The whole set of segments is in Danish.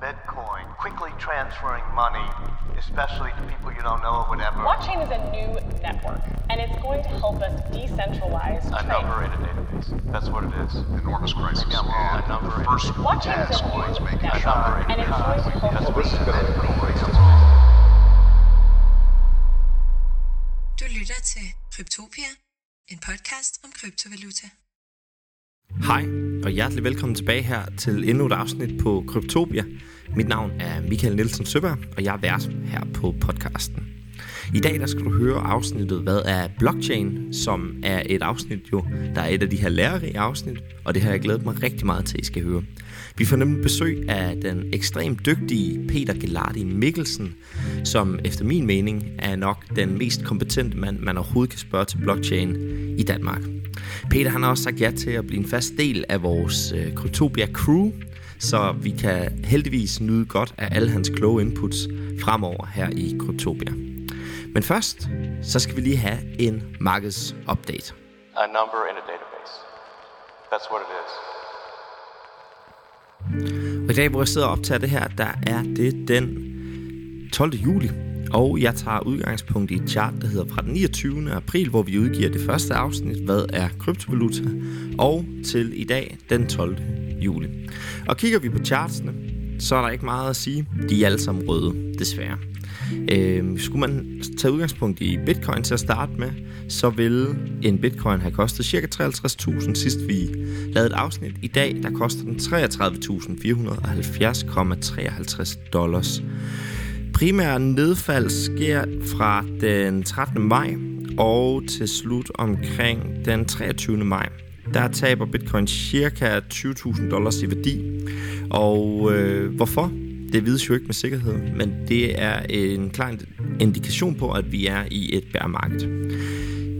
Bitcoin, quickly transferring money, especially to people you don't know or whatever. Blockchain is a new network, and it's going to help us decentralize A trade. number in a database. That's what it is. enormous crisis. Maybe I'm wrong. And A number the in- first Blockchain is task a was new making network, sure and it's going to help That's us what decentralize. Du lytter til Kryptopia, en podcast om kryptovaluta. Hej, og hjertelig velkommen tilbage her til endnu et afsnit på Kryptopia. Mit navn er Michael Nielsen Søberg, og jeg er vært her på podcasten. I dag der skal du høre afsnittet Hvad er blockchain, som er et afsnit jo, der er et af de her lærerige afsnit, og det har jeg glædet mig rigtig meget til, at I skal høre. Vi får nemlig besøg af den ekstremt dygtige Peter Gelardi Mikkelsen, som efter min mening er nok den mest kompetente mand, man overhovedet kan spørge til blockchain i Danmark. Peter han har også sagt ja til at blive en fast del af vores øh, crew, så vi kan heldigvis nyde godt af alle hans kloge inputs fremover her i Cryptopia. Men først, så skal vi lige have en markedsupdate. A number in a database. That's what it is. Og i dag, hvor jeg sidder og optager det her, der er det den 12. juli. Og jeg tager udgangspunkt i et chart, der hedder fra den 29. april, hvor vi udgiver det første afsnit, hvad er kryptovaluta, og til i dag, den 12. juli. Og kigger vi på chartsene, så er der ikke meget at sige. De er alle sammen røde, desværre. Øh, skulle man tage udgangspunkt i bitcoin til at starte med, så ville en bitcoin have kostet ca. 53.000 sidst vi lavede et afsnit. I dag der koster den 33.470,53 dollars. Primære nedfald sker fra den 13. maj og til slut omkring den 23. maj. Der taber bitcoin cirka 20.000 dollars i værdi. Og øh, hvorfor? Det vides jo ikke med sikkerhed, men det er en klar indikation på, at vi er i et bæremarked.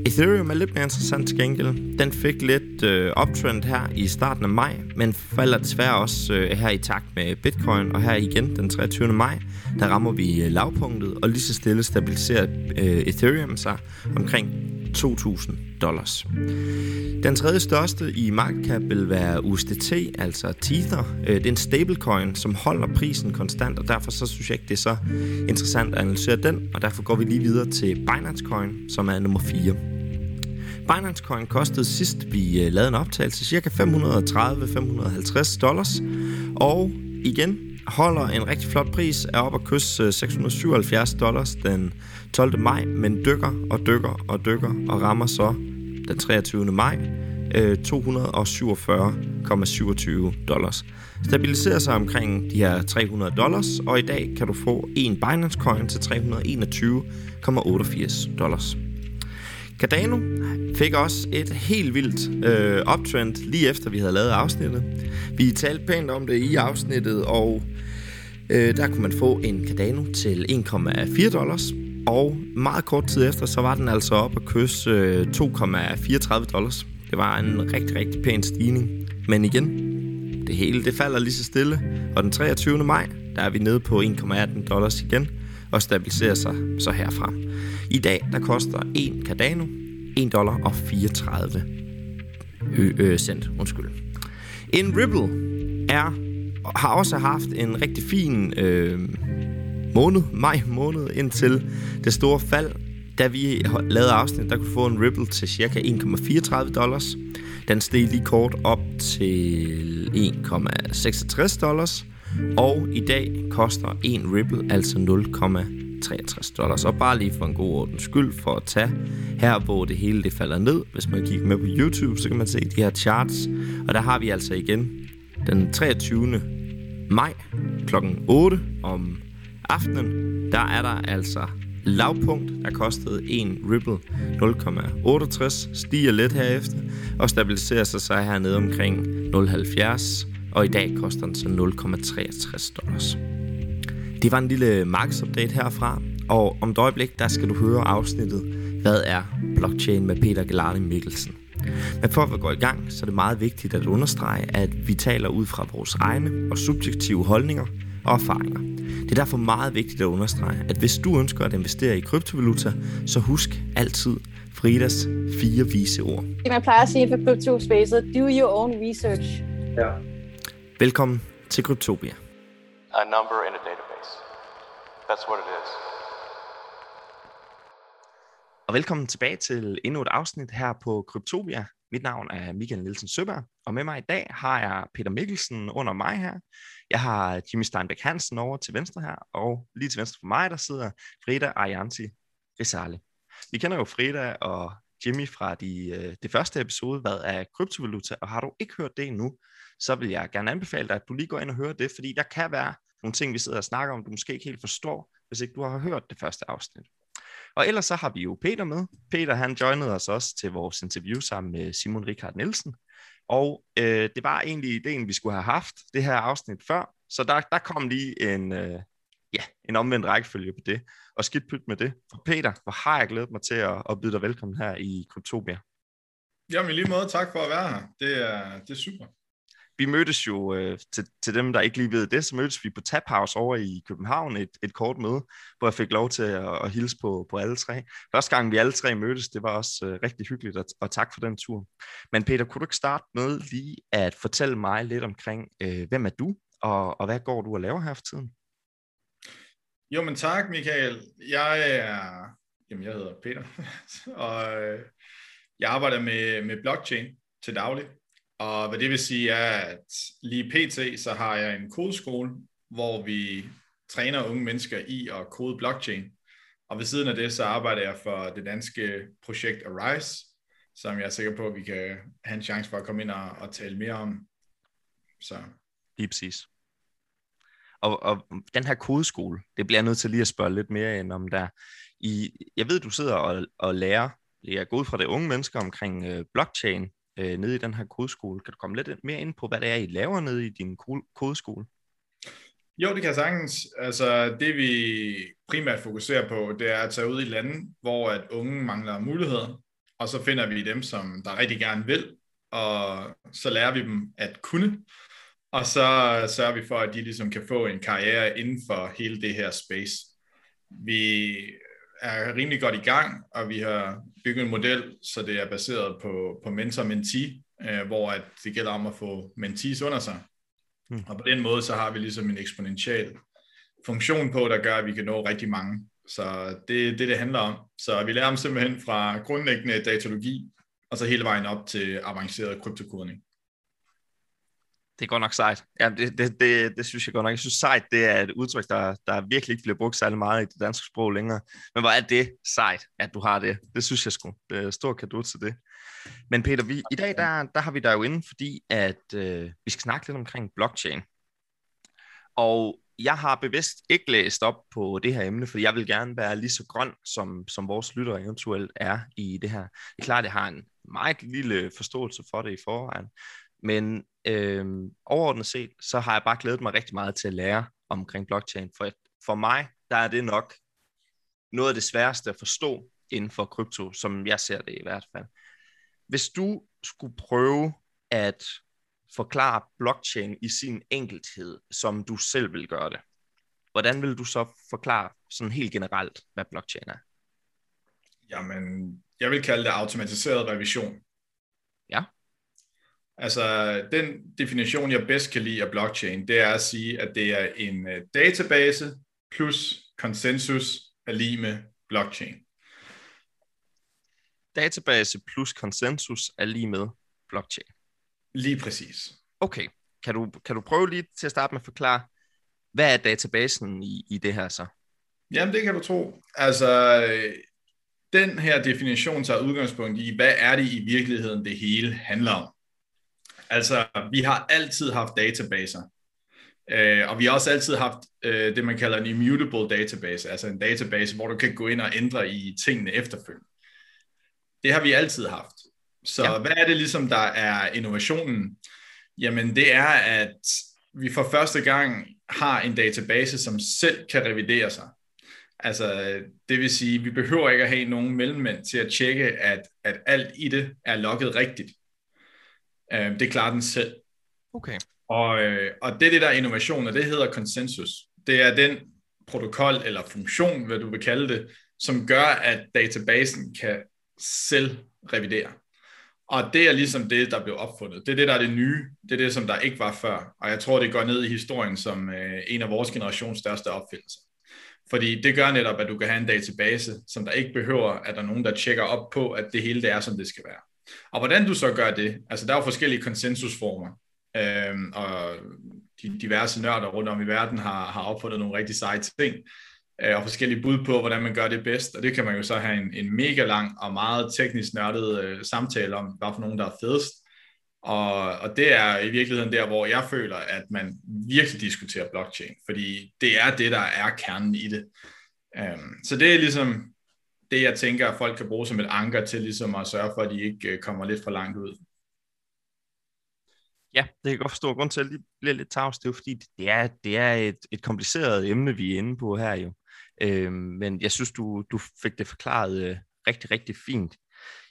Ethereum er lidt mere interessant til gengæld. Den fik lidt øh, uptrend her i starten af maj, men falder desværre også øh, her i takt med Bitcoin. Og her igen den 23. maj, der rammer vi øh, lavpunktet, og lige så stille stabiliserer øh, Ethereum sig omkring 2.000 dollars. Den tredje største i market cap vil være USDT, altså Tether. Øh, det er en stablecoin, som holder prisen konstant, og derfor så synes jeg ikke, det er så interessant at analysere den, og derfor går vi lige videre til Binance Coin, som er nummer 4. Binance Coin kostede sidst vi øh, lavede en optagelse cirka 530-550 dollars, og igen holder en rigtig flot pris, er op at kysse øh, 677 dollars den 12. maj, men dykker og dykker og dykker og rammer så den 23. maj øh, 247,27 dollars. Stabiliserer sig omkring de her 300 dollars, og i dag kan du få en Binance Coin til 321,88 dollars. Cardano fik også et helt vildt øh, uptrend lige efter vi havde lavet afsnittet. Vi talte pænt om det i afsnittet, og øh, der kunne man få en Cardano til 1,4 dollars. Og meget kort tid efter, så var den altså op at kysse øh, 2,34 dollars. Det var en rigtig, rigtig pæn stigning. Men igen, det hele det falder lige så stille. Og den 23. maj, der er vi nede på 1,18 dollars igen og stabiliserer sig så herfra. I dag, der koster 1 Cardano 1 dollar og 34 ø- ø- cent. Undskyld. En Ripple er, har også haft en rigtig fin øh, måned, maj måned, indtil det store fald. Da vi lavede afsnit, der kunne få en Ripple til cirka 1,34 dollars. Den steg lige kort op til 1,66 dollars. Og i dag koster en Ripple altså 63 dollars. Og bare lige for en god ordens skyld for at tage her, hvor det hele det falder ned. Hvis man kigger med på YouTube, så kan man se de her charts. Og der har vi altså igen den 23. maj kl. 8 om aftenen. Der er der altså lavpunkt, der kostede en Ripple 0,68, stiger lidt herefter og stabiliserer sig så hernede omkring 0,70, og i dag koster den så 0,63 dollars. Det var en lille markedsupdate herfra, og om et øjeblik, der skal du høre afsnittet, hvad er blockchain med Peter Gelardi Mikkelsen. Men for at vi går i gang, så er det meget vigtigt at understrege, at vi taler ud fra vores egne og subjektive holdninger og erfaringer. Det er derfor meget vigtigt at understrege, at hvis du ønsker at investere i kryptovaluta, så husk altid Fridas fire vise ord. Det man plejer at sige for crypto-spacet, do your own research. Velkommen til Kryptopia a number in a database. That's what it is. Og velkommen tilbage til endnu et afsnit her på Kryptopia. Mit navn er Michael Nielsen Søberg, og med mig i dag har jeg Peter Mikkelsen under mig her. Jeg har Jimmy Steinbeck Hansen over til venstre her, og lige til venstre for mig, der sidder Frida Arianti Risale. Vi kender jo Frida og Jimmy fra de, øh, det første episode, hvad er kryptovaluta, og har du ikke hørt det endnu, så vil jeg gerne anbefale dig, at du lige går ind og hører det, fordi der kan være nogle ting, vi sidder og snakker om, du måske ikke helt forstår, hvis ikke du har hørt det første afsnit. Og ellers så har vi jo Peter med. Peter han joinede os også til vores interview sammen med Simon Richard Nielsen. Og øh, det var egentlig ideen, vi skulle have haft det her afsnit før. Så der, der kom lige en, øh, ja, en omvendt rækkefølge på det. Og skidt pyt med det. For Peter, hvor har jeg glædet mig til at, at byde dig velkommen her i Kryptopia. Jamen i lige måde, tak for at være her. Det er, det er super vi mødtes jo, øh, til, til dem, der ikke lige ved det, så mødtes vi på Tap House over i København, et, et kort møde, hvor jeg fik lov til at, at hilse på, på alle tre. Første gang vi alle tre mødtes, det var også øh, rigtig hyggeligt, og, og tak for den tur. Men Peter, kunne du ikke starte med lige at fortælle mig lidt omkring, øh, hvem er du, og, og hvad går du og laver her for tiden? Jo, men tak, Michael. Jeg er, jamen jeg hedder Peter, og øh, jeg arbejder med, med blockchain til daglig. Og hvad det vil sige er, at lige pt. så har jeg en kodeskole, hvor vi træner unge mennesker i at kode blockchain. Og ved siden af det, så arbejder jeg for det danske projekt Arise, som jeg er sikker på, at vi kan have en chance for at komme ind og, og tale mere om. Så. Lige præcis. Og, og den her kodeskole, det bliver jeg nødt til lige at spørge lidt mere ind om der. I, jeg ved, du sidder og, og lærer, jeg er gået fra det unge mennesker omkring øh, blockchain, øh, nede i den her kodeskole. Kan du komme lidt mere ind på, hvad det er, I laver nede i din kodeskole? Jo, det kan jeg sagtens. Altså, det vi primært fokuserer på, det er at tage ud i lande, hvor at unge mangler muligheder, og så finder vi dem, som der rigtig gerne vil, og så lærer vi dem at kunne, og så sørger vi for, at de ligesom kan få en karriere inden for hele det her space. Vi er rimelig godt i gang, og vi har bygget en model, så det er baseret på, på mentor-mentee, øh, hvor at det gælder om at få mentees under sig. Mm. Og på den måde, så har vi ligesom en eksponentiel funktion på, der gør, at vi kan nå rigtig mange. Så det er det, det handler om. Så vi lærer dem simpelthen fra grundlæggende datalogi, og så hele vejen op til avanceret kryptokodning det er godt nok sejt. Ja, det, det, det, det synes jeg godt nok. Jeg synes sejt, det er et udtryk, der, der virkelig ikke bliver brugt særlig meget i det danske sprog længere. Men hvor er det sejt, at du har det. Det synes jeg sgu. Det er stor kado til det. Men Peter, vi, i dag der, der har vi dig jo inde, fordi at øh, vi skal snakke lidt omkring blockchain. Og jeg har bevidst ikke læst op på det her emne, for jeg vil gerne være lige så grøn, som, som vores lyttere eventuelt er i det her. Det er klart, at jeg har en meget lille forståelse for det i forvejen, men øh, overordnet set, så har jeg bare glædet mig rigtig meget til at lære omkring blockchain. For, for mig, der er det nok noget af det sværeste at forstå inden for krypto, som jeg ser det i hvert fald. Hvis du skulle prøve at forklare blockchain i sin enkelthed, som du selv vil gøre det, hvordan vil du så forklare sådan helt generelt, hvad blockchain er? Jamen, jeg vil kalde det automatiseret revision. Altså, den definition, jeg bedst kan lide af blockchain, det er at sige, at det er en øh, database plus konsensus er lige med blockchain. Database plus konsensus er lige med blockchain. Lige præcis. Okay. Kan du, kan du prøve lige til at starte med at forklare, hvad er databasen i, i det her så? Jamen, det kan du tro. Altså, den her definition tager udgangspunkt i, hvad er det i virkeligheden, det hele handler om. Altså, vi har altid haft databaser. Øh, og vi har også altid haft øh, det, man kalder en immutable database, altså en database, hvor du kan gå ind og ændre i tingene efterfølgende. Det har vi altid haft. Så ja. hvad er det ligesom, der er innovationen? Jamen, det er, at vi for første gang har en database, som selv kan revidere sig. Altså, det vil sige, vi behøver ikke at have nogen mellemmænd til at tjekke, at, at alt i det er logget rigtigt. Øh, det klarer den selv. Okay. Og, øh, og det er det der innovation, og det hedder konsensus. Det er den protokol eller funktion, hvad du vil kalde det, som gør, at databasen kan selv revidere. Og det er ligesom det, der blev opfundet. Det er det, der er det nye. Det er det, som der ikke var før. Og jeg tror, det går ned i historien som øh, en af vores generations største opfindelser. Fordi det gør netop, at du kan have en database, som der ikke behøver, at der er nogen, der tjekker op på, at det hele det er, som det skal være. Og hvordan du så gør det, altså der er jo forskellige konsensusformer, øh, og de diverse nørder rundt om i verden har, har opfundet nogle rigtig seje ting, øh, og forskellige bud på, hvordan man gør det bedst, og det kan man jo så have en, en mega lang og meget teknisk nørdet øh, samtale om, hvad for nogen, der er fedest, og, og det er i virkeligheden der, hvor jeg føler, at man virkelig diskuterer blockchain, fordi det er det, der er kernen i det. Øh, så det er ligesom det, jeg tænker, at folk kan bruge som et anker til ligesom at sørge for, at de ikke øh, kommer lidt for langt ud. Ja, det kan jeg godt forstå. Grunden til, at det bliver lidt tavs, det er jo fordi, det er, det er et, et kompliceret emne, vi er inde på her jo. Øhm, men jeg synes, du, du fik det forklaret øh, rigtig, rigtig fint.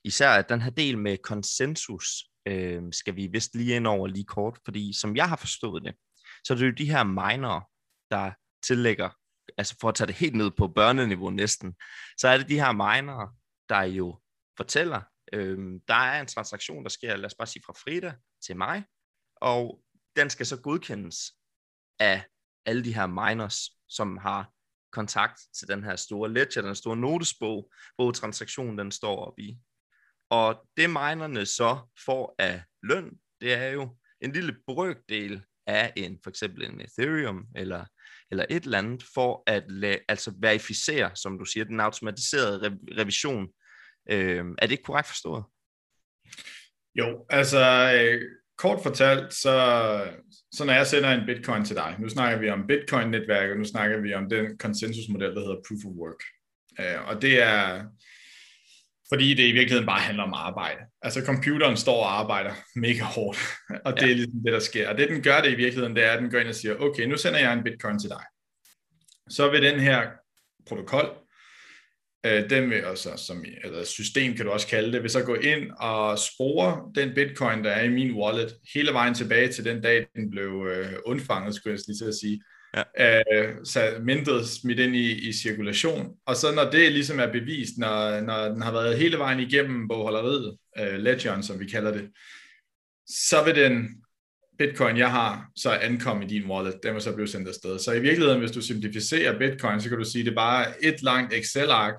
Især at den her del med konsensus, øh, skal vi vist lige ind over lige kort, fordi som jeg har forstået det, så er det jo de her minor, der tillægger, altså for at tage det helt ned på børneniveau næsten, så er det de her minere, der jo fortæller, øh, der er en transaktion, der sker, lad os bare sige fra Frida til mig, og den skal så godkendes af alle de her miners, som har kontakt til den her store ledger, den store notesbog, hvor transaktionen den står op i. Og det minerne så får af løn, det er jo en lille brøkdel af en, for eksempel en Ethereum eller, eller et eller andet, for at la, altså verificere, som du siger, den automatiserede re- revision. Øh, er det ikke korrekt forstået? Jo, altså øh, kort fortalt, så, så når jeg sender en bitcoin til dig, nu snakker vi om bitcoin-netværket, nu snakker vi om den konsensusmodel, der hedder proof of work. Øh, og det er, fordi det i virkeligheden bare handler om arbejde. Altså computeren står og arbejder mega hårdt, og det ja. er ligesom det, der sker. Og det den gør det i virkeligheden, det er, at den går ind og siger, okay, nu sender jeg en bitcoin til dig. Så vil den her protokol, øh, den vil også, som, eller system kan du også kalde det, vil så gå ind og spore den bitcoin, der er i min wallet, hele vejen tilbage til den dag, den blev øh, undfanget, skulle jeg lige til at sige ja. øh, så mindre smidt ind i, i cirkulation. Og så når det ligesom er bevist, når, når den har været hele vejen igennem bogholderiet, øh, ledgeren som vi kalder det, så vil den bitcoin, jeg har, så ankomme i din wallet. Den vil så blive sendt afsted. Så i virkeligheden, hvis du simplificerer bitcoin, så kan du sige, at det er bare et langt Excel-ark,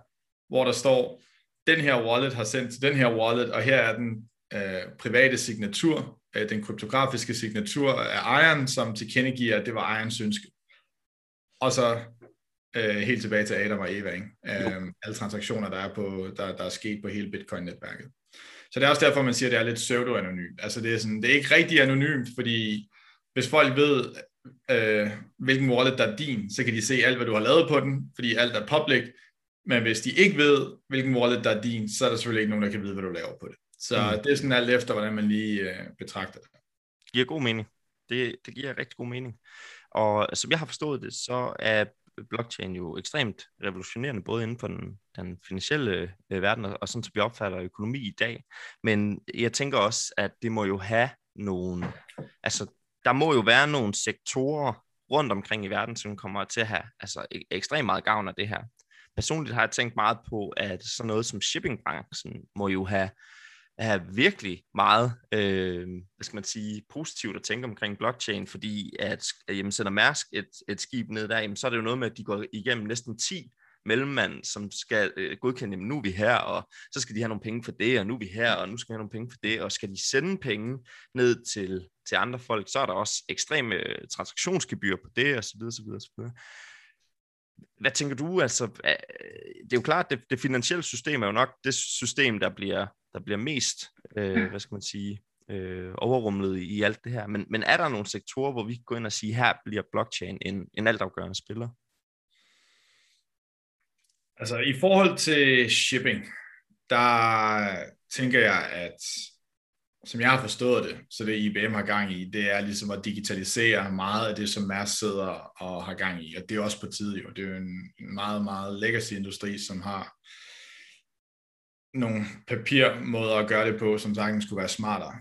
hvor der står, den her wallet har sendt til den her wallet, og her er den øh, private signatur, øh, den kryptografiske signatur af ejeren, som tilkendegiver, at det var ejerens ønske og så øh, helt tilbage til Adam og Eva, ikke? Øh, alle transaktioner, der er, på, der, der er sket på hele Bitcoin-netværket. Så det er også derfor, man siger, at det er lidt pseudo-anonymt. Altså det er, sådan, det er ikke rigtig anonymt, fordi hvis folk ved, øh, hvilken wallet der er din, så kan de se alt, hvad du har lavet på den, fordi alt er public. Men hvis de ikke ved, hvilken wallet der er din, så er der selvfølgelig ikke nogen, der kan vide, hvad du laver på det. Så mm. det er sådan alt efter, hvordan man lige øh, betragter det. Det giver god mening. Det, det giver rigtig god mening. Og som jeg har forstået det, så er blockchain jo ekstremt revolutionerende, både inden for den, den finansielle øh, verden, og sådan som vi opfatter økonomi i dag. Men jeg tænker også, at det må jo have nogle, altså der må jo være nogle sektorer rundt omkring i verden, som kommer til at have altså, ek- ekstremt meget gavn af det her. Personligt har jeg tænkt meget på, at sådan noget som shippingbranchen må jo have er virkelig meget, øh, hvad skal man sige, positivt at tænke omkring blockchain, fordi at jamen, sender Mærsk et, et skib ned der, jamen, så er det jo noget med, at de går igennem næsten 10 mellemmand, som skal øh, godkende, jamen, nu er vi her, og så skal de have nogle penge for det, og nu er vi her, og nu skal vi have nogle penge for det, og skal de sende penge ned til, til andre folk, så er der også ekstreme øh, transaktionsgebyr på det, og så videre, så videre, så videre. Hvad tænker du, altså, øh, det er jo klart, det, det finansielle system er jo nok det system, der bliver der bliver mest, øh, hvad skal man sige, øh, overrumlet i alt det her. Men, men er der nogle sektorer, hvor vi kan gå ind og sige, her bliver blockchain en, en altafgørende spiller? Altså i forhold til shipping, der tænker jeg, at som jeg har forstået det, så det IBM har gang i, det er ligesom at digitalisere meget af det, som Mærsk sidder og har gang i. Og det er også på tide jo. Det er jo en, en meget, meget legacy industri, som har nogle papirmåder at gøre det på, som sagtens skulle være smartere.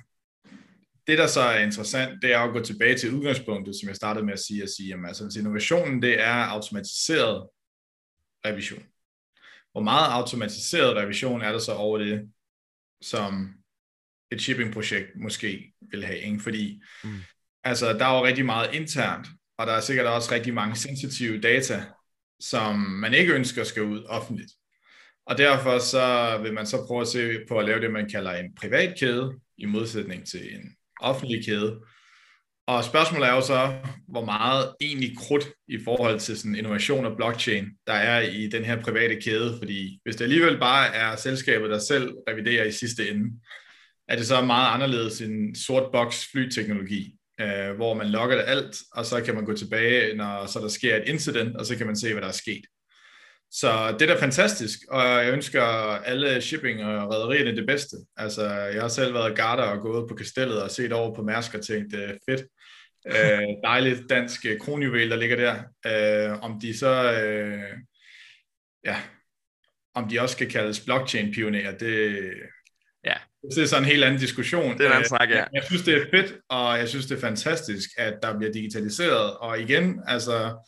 Det, der så er interessant, det er at gå tilbage til udgangspunktet, som jeg startede med at sige, at sige jamen, altså, innovationen, det er automatiseret revision. Hvor meget automatiseret revision er der så over det, som et shipping-projekt måske vil have, ikke? fordi mm. altså, der er jo rigtig meget internt, og der er sikkert også rigtig mange sensitive data, som man ikke ønsker skal ud offentligt. Og derfor så vil man så prøve at se på at lave det, man kalder en privat kæde, i modsætning til en offentlig kæde. Og spørgsmålet er jo så, hvor meget egentlig krudt i forhold til sådan innovation og blockchain, der er i den her private kæde. Fordi hvis det alligevel bare er selskabet, der selv reviderer i sidste ende, er det så meget anderledes end sort boks flyteknologi, øh, hvor man logger det alt, og så kan man gå tilbage, når så der sker et incident, og så kan man se, hvad der er sket. Så det er da fantastisk, og jeg ønsker alle shipping og rædderierne det bedste. Altså, jeg har selv været garter og gået på kastellet og set over på Mærsk og tænkt, øh, fedt, øh, dejligt dansk kronjuvel, der ligger der. Øh, om de så, øh, ja, om de også skal kaldes blockchain-pionerer, det, ja. det er sådan en helt anden diskussion. Det er en anden snak, ja. Jeg synes, det er fedt, og jeg synes, det er fantastisk, at der bliver digitaliseret, og igen, altså,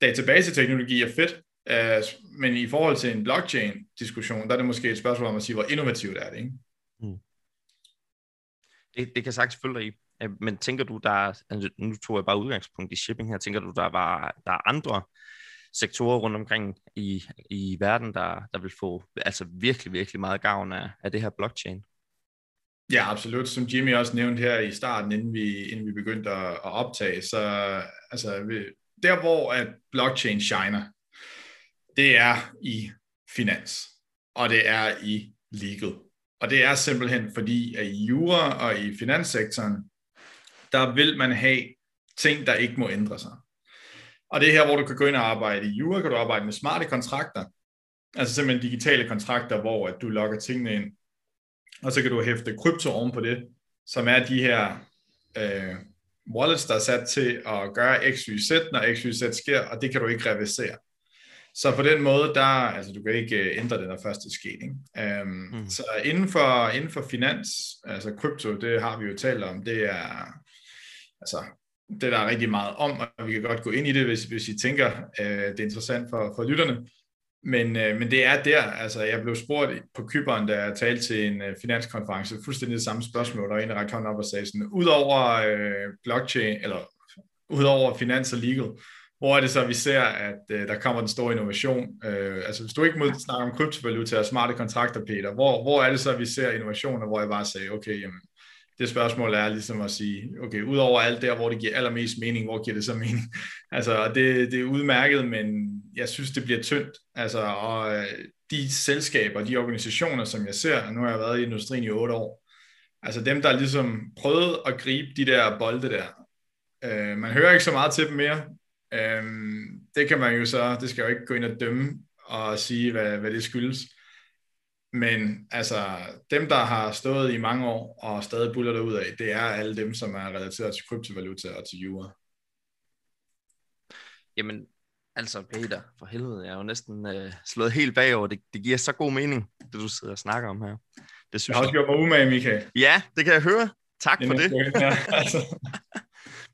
databaseteknologi er fedt, Uh, men i forhold til en blockchain-diskussion, der er det måske et spørgsmål om at sige, hvor innovativt er det, ikke? Mm. Det, det kan sagtens følge dig i. Men tænker du, der er, altså, nu tog jeg bare udgangspunkt i shipping her, tænker du, der, var, der er andre sektorer rundt omkring i, i verden, der, der vil få altså virkelig, virkelig meget gavn af, af det her blockchain? Ja, absolut. Som Jimmy også nævnte her i starten, inden vi, inden vi begyndte at, at optage, så altså, der hvor at blockchain shiner, det er i finans, og det er i legal. Og det er simpelthen fordi, at i jura og i finanssektoren, der vil man have ting, der ikke må ændre sig. Og det er her, hvor du kan gå ind og arbejde i jura, kan du arbejde med smarte kontrakter, altså simpelthen digitale kontrakter, hvor at du logger tingene ind, og så kan du hæfte krypto oven på det, som er de her øh, wallets, der er sat til at gøre x, y, z, når x, y, z sker, og det kan du ikke reversere. Så på den måde, der, altså du kan ikke øh, ændre det, når først det er sket. Ikke? Um, mm. Så inden for, inden for finans, altså krypto, det har vi jo talt om, det er, altså, det der er rigtig meget om, og vi kan godt gå ind i det, hvis, hvis I tænker, uh, det er interessant for, for lytterne. Men, uh, men det er der, altså jeg blev spurgt på Kyberen, da jeg talte til en uh, finanskonference, fuldstændig det samme spørgsmål, og en række hånden op og sagde sådan, udover uh, blockchain, eller udover finans og legal, hvor er det så, vi ser, at øh, der kommer den store innovation? Øh, altså hvis du ikke må snakke om kryptovaluta og smarte kontrakter, Peter, hvor, hvor er det så, vi ser innovationer, hvor jeg bare sagde, okay, jamen, det spørgsmål er ligesom at sige, okay, udover alt der, hvor det giver allermest mening, hvor giver det så mening? altså, det, det er udmærket, men jeg synes, det bliver tyndt. Altså, og øh, de selskaber, de organisationer, som jeg ser, nu har jeg været i industrien i otte år, altså dem, der ligesom prøvede at gribe de der bolde der, øh, man hører ikke så meget til dem mere, Øhm, det kan man jo så, det skal jo ikke gå ind og dømme og sige, hvad, hvad det skyldes. Men altså, dem, der har stået i mange år og stadig buller ud af, det er alle dem, som er relateret til kryptovaluta og til jura. Jamen, altså Peter, for helvede, jeg er jo næsten øh, slået helt bagover. Det, det giver så god mening, det du sidder og snakker om her. Det synes jeg har også gjort mig umage, Michael. Ja, det kan jeg høre. Tak for det. Ja, altså.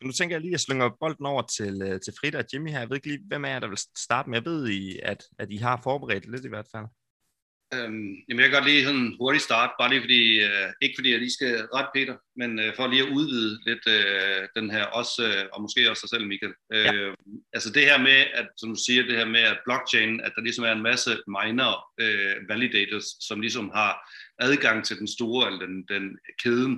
Men nu tænker jeg lige, at slynge bolden over til, øh, til Frida og Jimmy her. Jeg ved ikke lige, hvem er jer, der vil starte med. Jeg ved, I, at, at I har forberedt lidt i hvert fald. Øhm, jamen jeg kan godt lige sådan hurtigt starte, bare lige fordi, øh, ikke fordi jeg lige skal ret Peter, men øh, for lige at udvide lidt øh, den her, også, øh, og måske også dig selv Michael. Øh, ja. Altså det her med, at, som du siger, det her med at blockchain, at der ligesom er en masse miner øh, validators, som ligesom har adgang til den store, eller den, den kæden,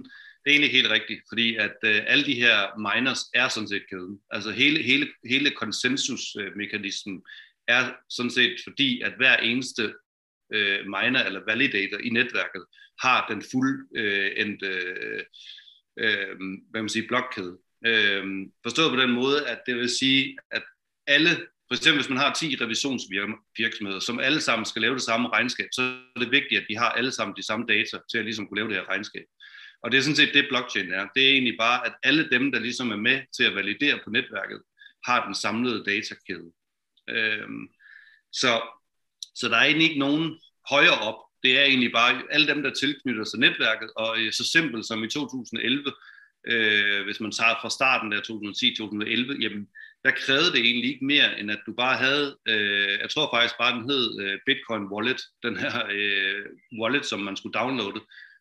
det er egentlig helt rigtigt, fordi at øh, alle de her miners er sådan set kæden. Altså hele, hele, hele konsensusmekanismen er sådan set fordi, at hver eneste øh, miner eller validator i netværket har den fuld øh, end, øh, øh, hvad man siger, blokkæde. Øh, forstået på den måde, at det vil sige, at alle, for eksempel hvis man har 10 revisionsvirksomheder, som alle sammen skal lave det samme regnskab, så er det vigtigt, at de har alle sammen de samme data til at ligesom kunne lave det her regnskab. Og det er sådan set det, blockchain er. Det er egentlig bare, at alle dem, der ligesom er med til at validere på netværket, har den samlede datakæde. Øhm, så, så der er egentlig ikke nogen højere op. Det er egentlig bare alle dem, der tilknytter sig netværket, og øh, så simpelt som i 2011, øh, hvis man tager fra starten der 2010-2011, jamen der krævede det egentlig ikke mere, end at du bare havde, øh, jeg tror faktisk bare, den hed øh, Bitcoin Wallet, den her øh, wallet, som man skulle downloade,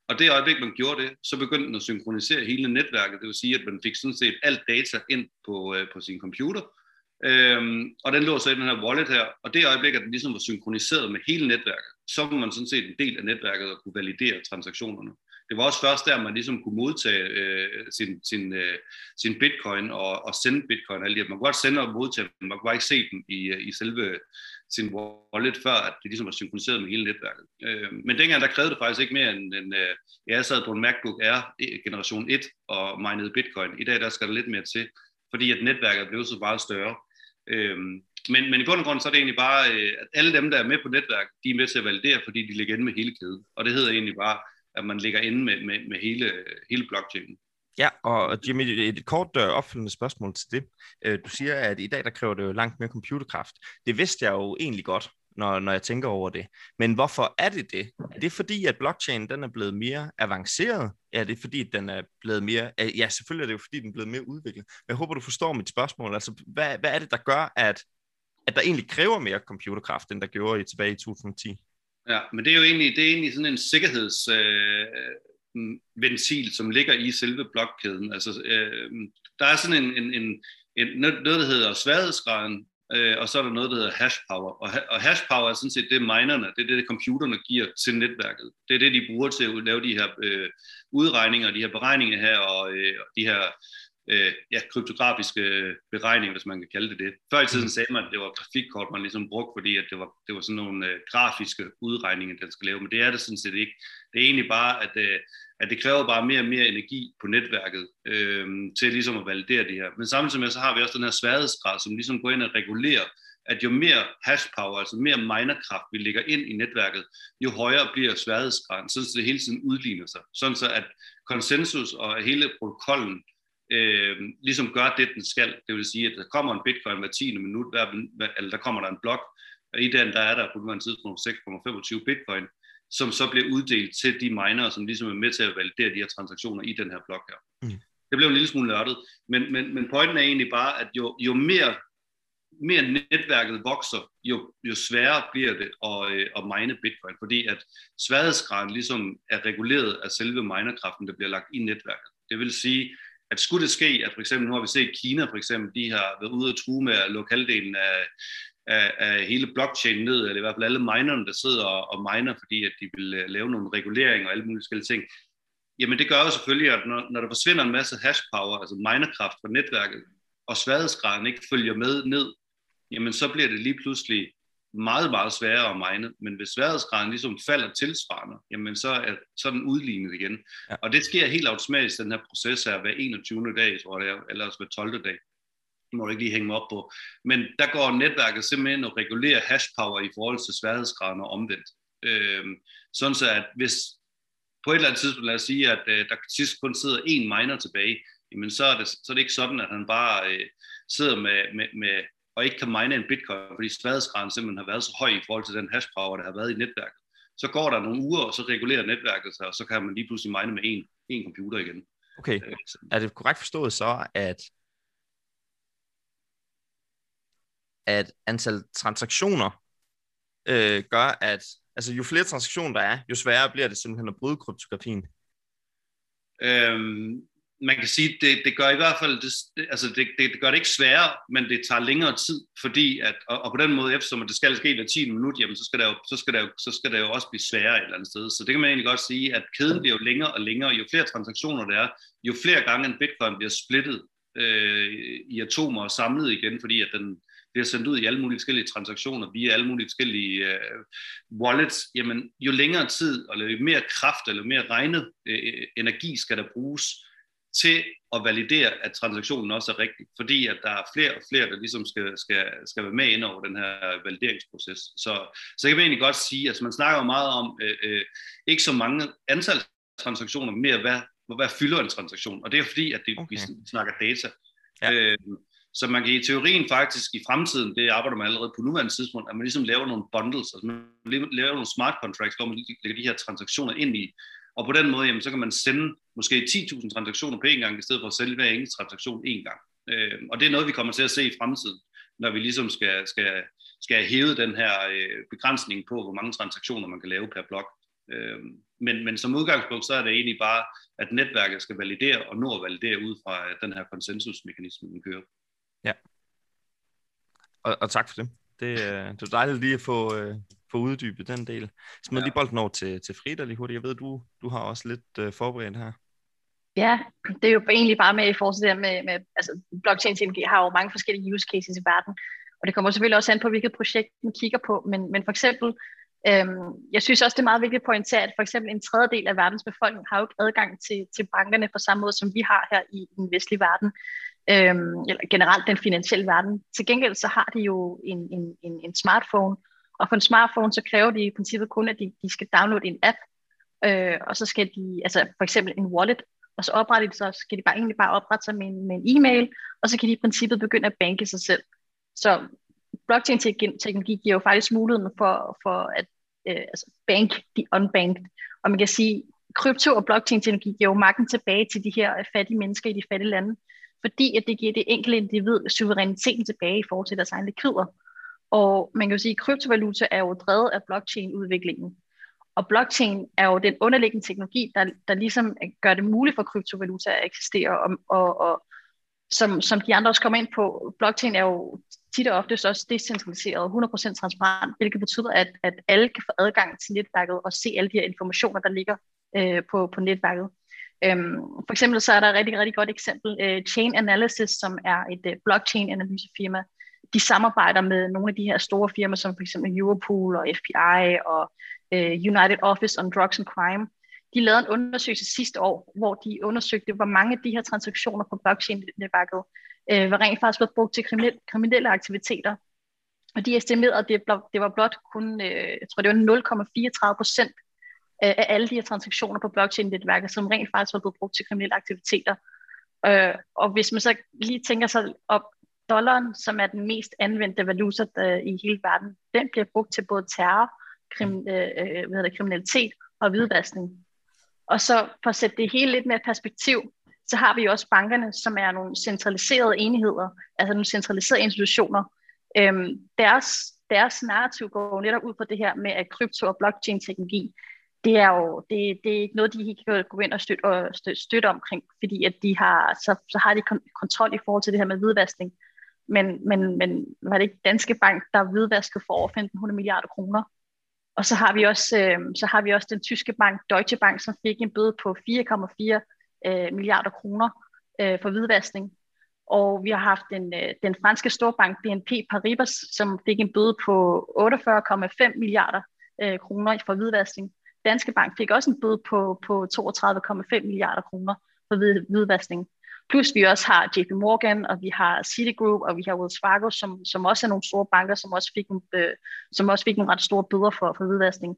og det øjeblik, man gjorde det, så begyndte den at synkronisere hele netværket. Det vil sige, at man fik sådan set alt data ind på, øh, på sin computer. Øhm, og den lå så i den her wallet her. Og det øjeblik, at den ligesom var synkroniseret med hele netværket, så var man sådan set en del af netværket og kunne validere transaktionerne. Det var også først der, man ligesom kunne modtage øh, sin, sin, øh, sin bitcoin og, og sende bitcoin. Alle man kunne godt sende og modtage dem, man kunne bare ikke se dem i, øh, i selve sin wallet, før at det ligesom var synkroniseret med hele netværket. Øh, men dengang, der krævede det faktisk ikke mere end, end øh, jeg sad på en MacBook Air e, generation 1 og minede bitcoin. I dag, der skal der lidt mere til, fordi at netværket blev så meget større. Øh, men, men i bund og grund, så er det egentlig bare, øh, at alle dem, der er med på netværk, de er med til at validere, fordi de ligger inde med hele kæden. Og det hedder egentlig bare, at man ligger inde med, med, med hele, hele blockchainen. Ja, og Jimmy, et kort øh, opfølgende spørgsmål til det. Øh, du siger, at i dag der kræver det jo langt mere computerkraft. Det vidste jeg jo egentlig godt, når, når jeg tænker over det. Men hvorfor er det det? Er det fordi, at blockchain den er blevet mere avanceret? Er det fordi, at den er blevet mere... Ja, selvfølgelig er det jo fordi, den er blevet mere udviklet. Men jeg håber, du forstår mit spørgsmål. Altså, hvad, hvad er det, der gør, at, at der egentlig kræver mere computerkraft, end der gjorde i tilbage i 2010? Ja, men det er jo egentlig, det er egentlig sådan en sikkerheds... Øh, ventil, som ligger i selve blokkæden. Altså, øh, der er sådan en, en, en, en, noget, der hedder sværhedsgraden, øh, og så er der noget, der hedder hash power. Og, og hash power er sådan set det, minerne, det er det, computerne giver til netværket. Det er det, de bruger til at lave de her øh, udregninger, de her beregninger her, og øh, de her øh, ja, kryptografiske beregninger, hvis man kan kalde det det. Før i tiden mm. sagde man, at det var grafikkort, man ligesom brugte, fordi at det, var, det var sådan nogle øh, grafiske udregninger, den skal lave, men det er det sådan set ikke. Det er egentlig bare, at, øh, at det kræver bare mere og mere energi på netværket øh, til ligesom at validere det her. Men samtidig med, så har vi også den her sværhedsgrad, som ligesom går ind og regulerer, at jo mere hashpower, altså mere minerkraft vi lægger ind i netværket, jo højere bliver sværhedsgraden, så det hele tiden udligner sig. Sådan så at konsensus og hele protokollen øh, ligesom gør det, den skal. Det vil sige, at der kommer en bitcoin hver 10. minut, hver, eller der kommer der en blok, og i den der er der på nuværende tidspunkt 6,25 bitcoin, som så bliver uddelt til de minere, som ligesom er med til at validere de her transaktioner i den her blok her. Mm. Det blev en lille smule nørdet, men, men, men pointen er egentlig bare, at jo, jo mere, mere netværket vokser, jo, jo sværere bliver det at, øh, at mine bitcoin, fordi at sværhedsgraden ligesom er reguleret af selve minerkraften, der bliver lagt i netværket. Det vil sige, at skulle det ske, at for eksempel, nu har vi set Kina for eksempel, de har været ude og true med at lukke halvdelen af, af, af hele blockchain ned, eller i hvert fald alle minerne, der sidder og, og miner, fordi at de vil øh, lave nogle reguleringer og alle mulige forskellige ting. Jamen det gør jo selvfølgelig, at når, når der forsvinder en masse hash power, altså minerkraft fra netværket, og sværhedsgraden ikke følger med ned, jamen så bliver det lige pludselig meget, meget sværere at mine, men hvis sværhedsgraden ligesom falder tilsvarende, jamen så er, så den udlignet igen. Ja. Og det sker helt automatisk, den her proces her, hver 21. dag, tror jeg, eller også hver 12. dag. Må du ikke lige hænge mig op på. Men der går netværket simpelthen og regulerer hash power i forhold til sværhedsgraden og omvendt. Øhm, sådan så at hvis på et eller andet tidspunkt, lad os sige, at øh, der sidst kun sidder én miner tilbage, jamen så er det, så er det ikke sådan, at han bare øh, sidder med, med, med og ikke kan mine en bitcoin, fordi sværhedsgraden simpelthen har været så høj i forhold til den hash power, der har været i netværket. Så går der nogle uger, og så regulerer netværket sig, og så kan man lige pludselig mine med en, en computer igen. Okay, øh, er det korrekt forstået så, at at antal transaktioner øh, gør, at altså, jo flere transaktioner der er, jo sværere bliver det simpelthen at bryde kryptografien? Øhm, man kan sige, det, det gør i hvert fald, det, altså det, det, det gør det ikke sværere, men det tager længere tid, fordi at, og, og på den måde, eftersom det skal ske i 10 minut, jamen så skal, der jo, så, skal der jo, så skal der jo også blive sværere et eller andet sted. Så det kan man egentlig godt sige, at kæden bliver jo længere og længere, jo flere transaktioner der er, jo flere gange en bitcoin bliver splittet øh, i atomer og samlet igen, fordi at den, bliver sendt ud i alle mulige forskellige transaktioner via alle mulige forskellige uh, wallets, jamen jo længere tid, eller jo mere kraft, eller mere regne uh, energi skal der bruges til at validere, at transaktionen også er rigtig, fordi at der er flere og flere, der ligesom skal, skal, skal være med ind over den her valideringsproces. Så, så kan man egentlig godt sige, at altså man snakker jo meget om, øh, øh, ikke så mange antal transaktioner, mere hvad, hvad fylder en transaktion, og det er fordi, at det, okay. vi snakker data. Ja. Øh, så man kan i teorien faktisk i fremtiden, det arbejder man allerede på nuværende tidspunkt, at man ligesom laver nogle bundles, altså man laver nogle smart contracts, hvor man lægger de her transaktioner ind i, og på den måde, jamen, så kan man sende måske 10.000 transaktioner på én gang, i stedet for at sælge hver enkelt transaktion én gang. Øh, og det er noget, vi kommer til at se i fremtiden, når vi ligesom skal, skal, skal hæve den her øh, begrænsning på, hvor mange transaktioner man kan lave per blok. Øh, men, men som udgangspunkt, så er det egentlig bare, at netværket skal validere og nå at validere ud fra øh, den her konsensusmekanisme, den kører. Ja. Og, og tak for det. Det, øh, det er dejligt lige at få, øh, få uddybet den del. Smid ja. lige bolden over til, til Frida lige hurtigt. Jeg ved, du, du har også lidt øh, forberedt her. Ja, det er jo egentlig bare med i forhold til det med, med altså blockchain-teknologi har jo mange forskellige use cases i verden, og det kommer selvfølgelig også an på, hvilket projekt man kigger på, men, men for eksempel, øhm, jeg synes også, det er meget vigtigt at pointere, at for eksempel en tredjedel af verdens befolkning har jo ikke adgang til, til bankerne på samme måde, som vi har her i den vestlige verden, øhm, eller generelt den finansielle verden. Til gengæld så har de jo en, en, en, en smartphone, og på en smartphone, så kræver de i princippet kun, at de, de skal downloade en app, øh, og så skal de, altså for eksempel en wallet, og så opretter de, så skal de bare egentlig bare oprette sig med en, med en e-mail, og så kan de i princippet begynde at banke sig selv. Så blockchain-teknologi giver jo faktisk muligheden for, for at øh, altså bank de unbanked. Og man kan sige, krypto og blockchain-teknologi giver jo magten tilbage til de her øh, fattige mennesker i de fattige lande, fordi at det giver det enkelte individ suveræniteten tilbage i forhold til deres egne likvider. Og man kan jo sige, at kryptovaluta er jo drevet af blockchain-udviklingen. Og blockchain er jo den underliggende teknologi, der, der ligesom gør det muligt for kryptovaluta at eksistere. Og, og, og som, som de andre også kommer ind på, blockchain er jo tit og ofte også decentraliseret og 100% transparent, hvilket betyder, at, at alle kan få adgang til netværket og se alle de her informationer, der ligger øh, på, på netværket. Øhm, for eksempel så er der et rigtig, rigtig godt eksempel, øh, Chain Analysis, som er et øh, blockchain-analysefirma. De samarbejder med nogle af de her store firmaer, som for eksempel Europol og FBI og øh, United Office on Drugs and Crime. De lavede en undersøgelse sidste år, hvor de undersøgte, hvor mange af de her transaktioner på blockchain-netværket øh, var rent faktisk blevet brugt til kriminelle, kriminelle aktiviteter. Og de estimerede, at det, det var blot kun, øh, jeg tror det var 0,34 procent af alle de her transaktioner på blockchain-netværket, som rent faktisk var blevet brugt til kriminelle aktiviteter. Øh, og hvis man så lige tænker sig op, dollaren, som er den mest anvendte valuta der, i hele verden, den bliver brugt til både terror, krim, øh, øh hvad det, kriminalitet og hvidvaskning. Og så for at sætte det hele lidt mere perspektiv, så har vi også bankerne, som er nogle centraliserede enheder, altså nogle centraliserede institutioner. Øhm, deres, deres narrativ går netop ud på det her med, at krypto- og blockchain-teknologi, det er jo det, det er ikke noget, de kan gå ind og støtte, og støtte, støtte omkring, fordi at de har, så, så har de kontrol i forhold til det her med hvidvaskning. Men, men, men var det ikke Danske Bank, der hvidvaskede for over 1500 milliarder kroner? Og så har vi også, øh, så har vi også den tyske bank, Deutsche Bank, som fik en bøde på 4,4 øh, milliarder kroner øh, for hvidvaskning. Og vi har haft den, øh, den franske storbank BNP Paribas, som fik en bøde på 48,5 milliarder øh, kroner for hvidvaskning. Danske Bank fik også en bøde på, på 32,5 milliarder kroner for hvidvaskning. Plus vi også har JP Morgan, og vi har Citigroup, og vi har Wells Fargo, som, som også er nogle store banker, som også fik, en, øh, som også fik en ret store bøder for, for hvidvaskning.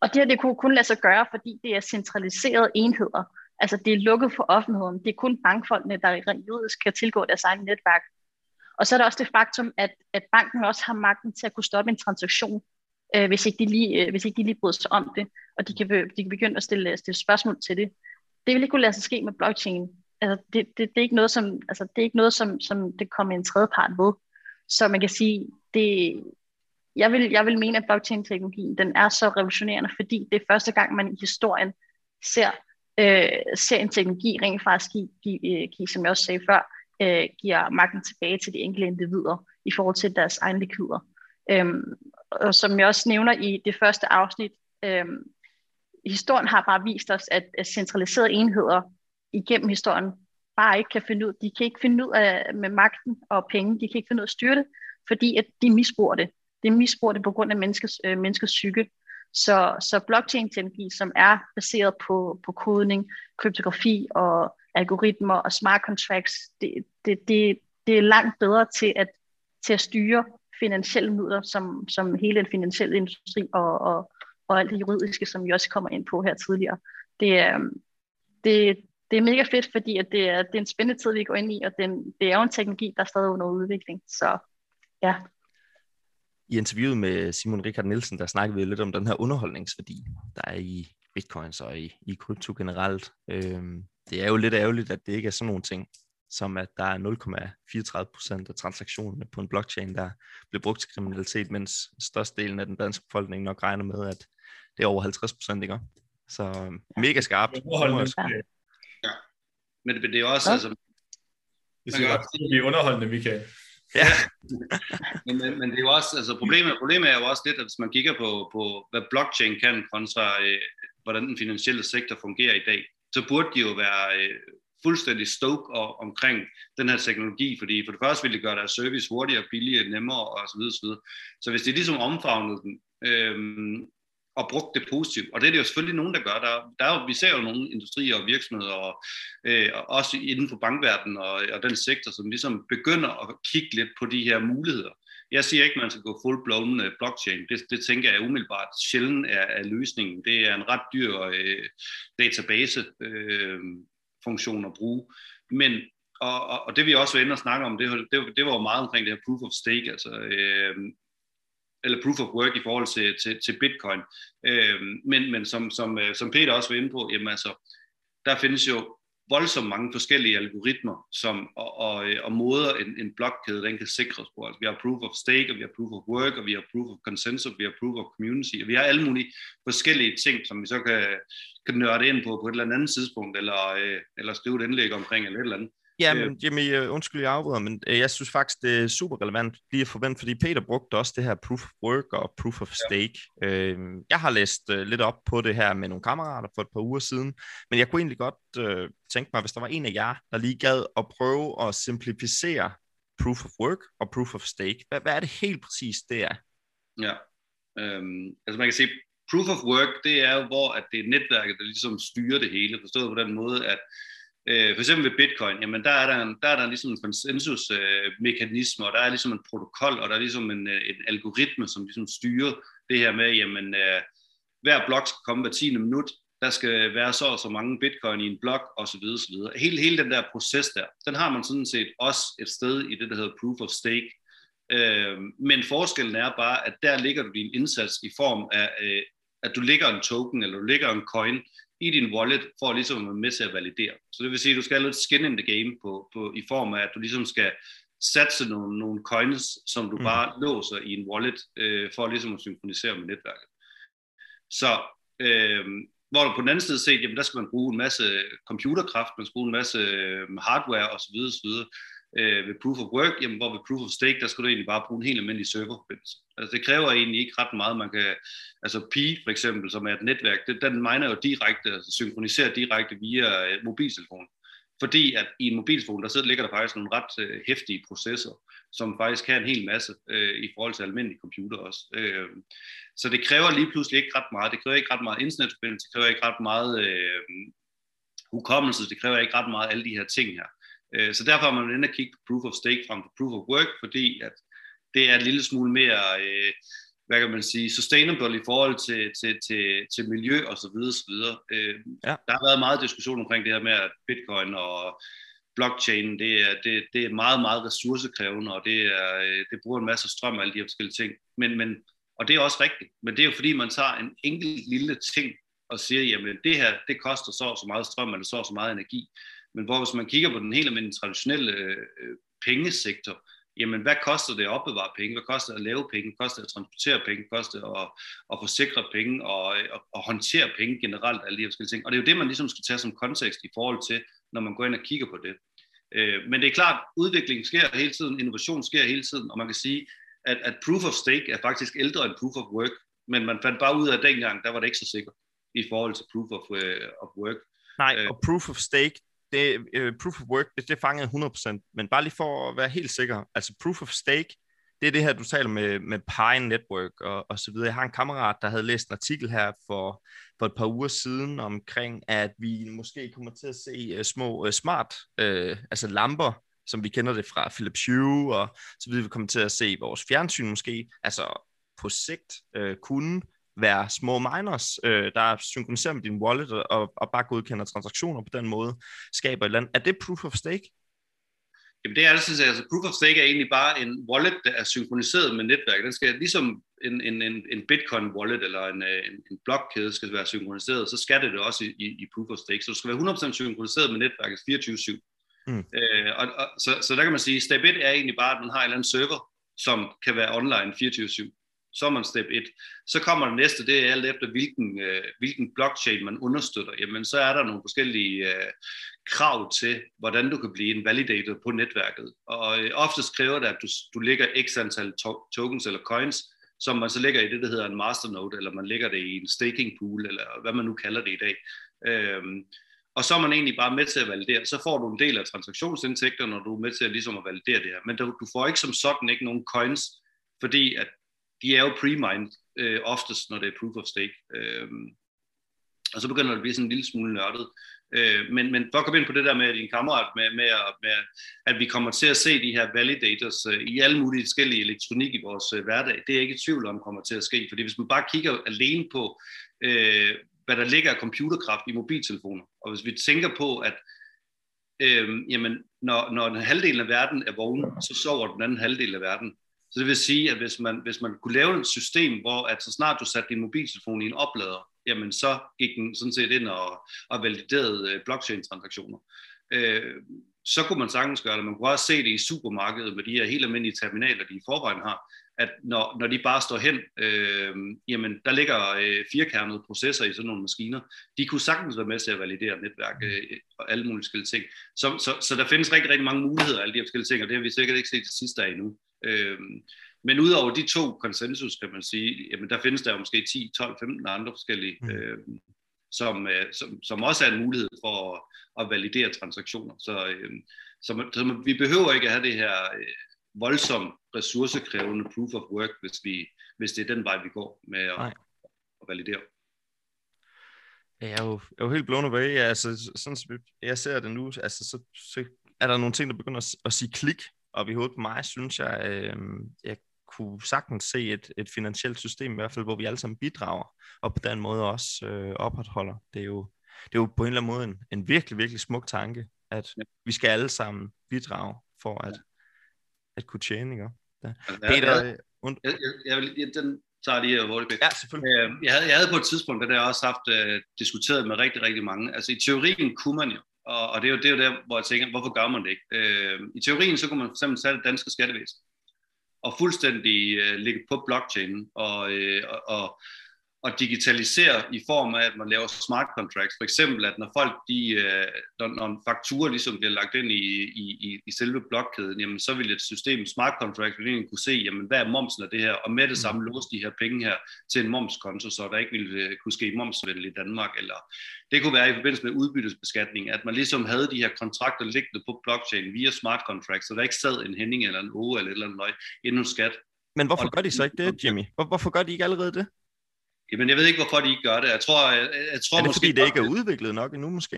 Og det her, det kunne kun lade sig gøre, fordi det er centraliserede enheder. Altså det er lukket for offentligheden. Det er kun bankfolkene, der juridisk kan tilgå deres egen netværk. Og så er der også det faktum, at, at banken også har magten til at kunne stoppe en transaktion, øh, hvis, ikke de lige, øh, hvis ikke de lige bryder sig om det, og de kan, de kan begynde at stille, øh, stille spørgsmål til det. Det vil ikke kunne lade sig ske med blockchain. Altså, det, det, det, er ikke noget, som, altså, det er ikke noget, som, som det kommer en tredje part med. Så man kan sige, det, jeg, vil, jeg vil mene, at blockchain-teknologien den er så revolutionerende, fordi det er første gang, man i historien ser øh, ser en teknologi rent faktisk, give, give, give, øh, som jeg også sagde før, øh, giver magten tilbage til de enkelte individer i forhold til deres egne likvider. Øhm, og som jeg også nævner i det første afsnit, øhm, historien har bare vist os, at, at centraliserede enheder igennem historien bare ikke kan finde ud, de kan ikke finde ud af med magten og penge, de kan ikke finde ud af at styre det, fordi at de misbruger det. De misbruger det på grund af menneskets, øh, menneskers psyke. Så, så blockchain-teknologi, som er baseret på, på kodning, kryptografi og algoritmer og smart contracts, det, det, det, det er langt bedre til at, til at styre finansielle midler, som, som hele den finansielle industri og, og, og alt det juridiske, som vi også kommer ind på her tidligere. Det er, det, det er mega fedt, fordi at det, er, det er en spændende tid, vi går ind i, og den, det er jo en teknologi, der er stadig under udvikling. Så ja, i interviewet med Simon Richard Nielsen, der snakkede vi lidt om den her underholdningsværdi, der er i bitcoins og i, i krypto generelt. Øhm, det er jo lidt ærgerligt, at det ikke er sådan nogle ting, som at der er 0,34% af transaktionerne på en blockchain, der bliver brugt til kriminalitet, mens størstedelen af den danske befolkning nok regner med, at det er over 50% ikke? Så mega skarpt. Ja. Men, men det er også, ja. altså, det skal godt at vi er underholdende, Michael. Ja. men, men, men det er jo også, altså problemet, problemet er jo også lidt, at hvis man kigger på, på hvad blockchain kan kontra, øh, hvordan den finansielle sektor fungerer i dag, så burde de jo være øh, fuldstændig stoke og, omkring den her teknologi, fordi for det første vil det gøre deres service hurtigere, billigere, nemmere og så videre, så videre. Så hvis de ligesom omfavnede den, øhm, og brugte det positivt. Og det er det jo selvfølgelig nogen, der gør. Der, der er jo, vi ser jo nogle industrier og virksomheder, og, øh, også inden for bankverdenen og, og den sektor, som ligesom begynder at kigge lidt på de her muligheder. Jeg siger ikke, at man skal gå full-blown øh, blockchain. Det, det tænker jeg umiddelbart sjældent er, er løsningen. Det er en ret dyr øh, database, øh, at bruge. Men og, og, og det vi også var inde og snakke om, det, det, det var jo meget omkring det her proof of stake, altså øh, eller proof of work i forhold til, til, til bitcoin. Øh, men men som, som, øh, som Peter også var inde på, jamen altså, der findes jo voldsomt mange forskellige algoritmer som, og, og, øh, og måder en, en blokkæde den kan sikres på. Altså, vi har proof of stake, og vi har proof of work, og vi har proof of consensus, og vi har proof of community, og vi har alle mulige forskellige ting, som vi så kan, kan nørde ind på på et eller andet tidspunkt, eller, øh, eller skrive et indlæg omkring, eller et eller andet. Ja, men Jimmy, øh, undskyld, jeg afbryder, men øh, jeg synes faktisk, det er super relevant lige at forvente, fordi Peter brugte også det her proof of work og proof of stake. Ja. Øh, jeg har læst lidt op på det her med nogle kammerater for et par uger siden, men jeg kunne egentlig godt øh, tænke mig, hvis der var en af jer, der lige gad at prøve at simplificere proof of work og proof of stake. Hvad, hvad er det helt præcis, det er? Ja, øhm, altså man kan sige, proof of work, det er jo, hvor at det er netværket, der ligesom styrer det hele, forstået på den måde, at Øh, for eksempel ved Bitcoin, jamen der er der, en, der, er der ligesom en konsensusmekanisme, øh, og der er ligesom en protokol, og der er ligesom en, øh, en algoritme, som ligesom styrer det her med, jamen øh, hver blok skal komme hver 10. minut, der skal være så og så mange bitcoin i en blok, og så videre, så videre. Hele, hele den der proces der, den har man sådan set også et sted i det, der hedder proof of stake. Øh, men forskellen er bare, at der ligger du din indsats i form af, øh, at du lægger en token, eller du lægger en coin i din wallet, for ligesom at være med til at validere. Så det vil sige, at du skal have lidt skin in the game på, på, i form af, at du ligesom skal satse nogle, nogle coins, som du mm. bare låser i en wallet, øh, for ligesom at synkronisere med netværket. Så øh, hvor du på den anden side set, jamen der skal man bruge en masse computerkraft, man skal bruge en masse øh, hardware osv. osv øh, ved proof of work, jamen, hvor ved proof of stake, der skal du egentlig bare bruge en helt almindelig serverforbindelse. Altså det kræver egentlig ikke ret meget. Man kan, altså Pi for eksempel, som er et netværk, det, den miner jo direkte, altså synkroniserer direkte via øh, mobiltelefon. Fordi at i en mobiltelefon, der sidder, ligger der faktisk nogle ret øh, hæftige processer, som faktisk kan en hel masse øh, i forhold til almindelige computer også. Øh, så det kræver lige pludselig ikke ret meget. Det kræver ikke ret meget internetforbindelse, det kræver ikke ret meget øh, hukommelse, det kræver ikke ret meget alle de her ting her. Øh, så derfor har man inde at kigge på proof of stake frem for proof of work, fordi at det er en lille smule mere, øh, hvad kan man sige, sustainable i forhold til, til, til, til miljø og så videre, så videre. Øh, ja. Der har været meget diskussion omkring det her med, at bitcoin og blockchain, det er, det, det er meget, meget ressourcekrævende, og det, er, det bruger en masse strøm og alle de her forskellige ting. Men, men, og det er også rigtigt, men det er jo fordi, man tager en enkelt lille ting og siger, jamen det her, det koster så og så meget strøm, eller så og så meget energi. Men hvor hvis man kigger på den helt almindelige traditionelle øh, pengesektor, jamen hvad koster det at opbevare penge, hvad koster det at lave penge, hvad koster det at transportere penge, hvad koster det at, at forsikre penge og, og, og håndtere penge generelt, alle de her forskellige ting. Og det er jo det, man ligesom skal tage som kontekst i forhold til, når man går ind og kigger på det. Øh, men det er klart, udvikling sker hele tiden, innovation sker hele tiden, og man kan sige, at, at proof of stake er faktisk ældre end proof of work, men man fandt bare ud af, at dengang, der var det ikke så sikkert i forhold til proof of, uh, of work. Nej, øh, og proof of stake, det, uh, proof of work, det, det fangede 100%, men bare lige for at være helt sikker, altså proof of stake, det er det her, du taler med, med Pine Network og, og så videre. Jeg har en kammerat, der havde læst en artikel her for, for et par uger siden omkring, at vi måske kommer til at se uh, små uh, smart, uh, altså lamper, som vi kender det fra Philips Hue, og så videre, vi kommer til at se vores fjernsyn måske, altså på sigt uh, kunne være små miners, øh, der synkroniserer med din wallet og, og bare godkender transaktioner på den måde, skaber et eller andet. Er det proof of stake? Jamen det er altså, altså proof of stake er egentlig bare en wallet, der er synkroniseret med netværket. Den skal ligesom en, en, en, en bitcoin wallet eller en, en, en blokkæde skal være synkroniseret, så skal det det også i, i, i proof of stake. Så det skal være 100% synkroniseret med netværket 24-7. Mm. Øh, og, og, så, så der kan man sige, step 1 er egentlig bare, at man har en eller anden server, som kan være online 24-7 så er man step 1. Så kommer det næste, det er alt efter hvilken, øh, hvilken blockchain man understøtter. Jamen så er der nogle forskellige øh, krav til, hvordan du kan blive en validator på netværket. Og øh, oftest kræver det, at du, du lægger x antal to- tokens eller coins, som man så lægger i det, der hedder en masternode, eller man lægger det i en staking pool, eller hvad man nu kalder det i dag. Øhm, og så er man egentlig bare med til at validere. Så får du en del af transaktionsindtægter, når du er med til at, ligesom at validere det her. Men du får ikke som sådan ikke nogen coins, fordi at de er jo pre-mined øh, oftest, når det er proof of stake. Øh, og så begynder det at blive sådan en lille smule nørdet. Øh, men, men for at komme ind på det der med din kammerat, med, med, med, at vi kommer til at se de her validators øh, i alle mulige forskellige elektronik i vores øh, hverdag, det er jeg ikke i tvivl om kommer til at ske. Fordi hvis man bare kigger alene på, øh, hvad der ligger af computerkraft i mobiltelefoner, og hvis vi tænker på, at øh, jamen, når, når den halvdel af verden er vågen, så sover den anden halvdel af verden. Så det vil sige, at hvis man, hvis man kunne lave et system, hvor at så snart du satte din mobiltelefon i en oplader, jamen så gik den sådan set ind og, og validerede øh, blockchain-transaktioner. Øh, så kunne man sagtens gøre det. Man kunne også se det i supermarkedet med de her helt almindelige terminaler, de i forvejen har, at når, når de bare står hen, øh, jamen der ligger øh, firkernede processer i sådan nogle maskiner, de kunne sagtens være med til at validere netværk øh, og alle mulige forskellige ting. Så, så, så der findes rigtig, rigtig mange muligheder af alle de forskellige ting, og det har vi sikkert ikke set til sidste af endnu. Øh, men udover de to konsensus, kan man sige, jamen der findes der jo måske 10, 12, 15 andre forskellige, mm. øh, som, øh, som, som også er en mulighed for at, at validere transaktioner. Så, øh, så, så vi behøver ikke at have det her øh, voldsomt ressourcekrævende proof of work, hvis, vi, hvis det er den vej, vi går med at, at validere. Jeg er jo, jeg er jo helt blown away. Altså, sådan som jeg ser det nu, altså, så, så er der nogle ting, der begynder at, at sige klik og i hovedet på mig, synes jeg, øh, jeg kunne sagtens se et, et finansielt system, i hvert fald, hvor vi alle sammen bidrager, og på den måde også øh, opretholder. Det er, jo, det er jo på en eller anden måde en, en virkelig, virkelig smuk tanke, at ja. vi skal alle sammen bidrage for at, ja. at kunne tjene, ikke? Ja. Peter, jeg, und... jeg, jeg, jeg, vil, jeg, den tager lige hurtigt Ja, selvfølgelig. Øh, jeg, havde, jeg havde på et tidspunkt, der jeg også haft uh, diskuteret med rigtig, rigtig mange. Altså i teorien kunne man jo og, og det, er jo, det er jo der, hvor jeg tænker, hvorfor gør man det ikke? Øh, I teorien, så kunne man fx tage det danske skattevæsen og fuldstændig øh, ligge på blockchain og, øh, og, og, og digitalisere i form af, at man laver smart contracts. For eksempel, at når folk, de, øh, når, når en faktura ligesom bliver lagt ind i, i, i selve blokkæden, jamen så vil et system, smart contracts, vil kunne se, jamen hvad er momsen af det her, og med det samme mm. låse de her penge her til en momskonto, så der ikke vil øh, kunne ske momsvindel i Danmark, eller det kunne være i forbindelse med udbyttesbeskatning, at man ligesom havde de her kontrakter liggende på blockchain via smart contracts, så der ikke sad en Henning eller en O eller et eller andet løg inden skat. Men hvorfor og, gør de så ikke det, Jimmy? Hvor, hvorfor gør de ikke allerede det? Jamen, jeg ved ikke, hvorfor de ikke gør det. Jeg tror, jeg, jeg tror er det måske, fordi, det ikke er udviklet nok endnu, måske?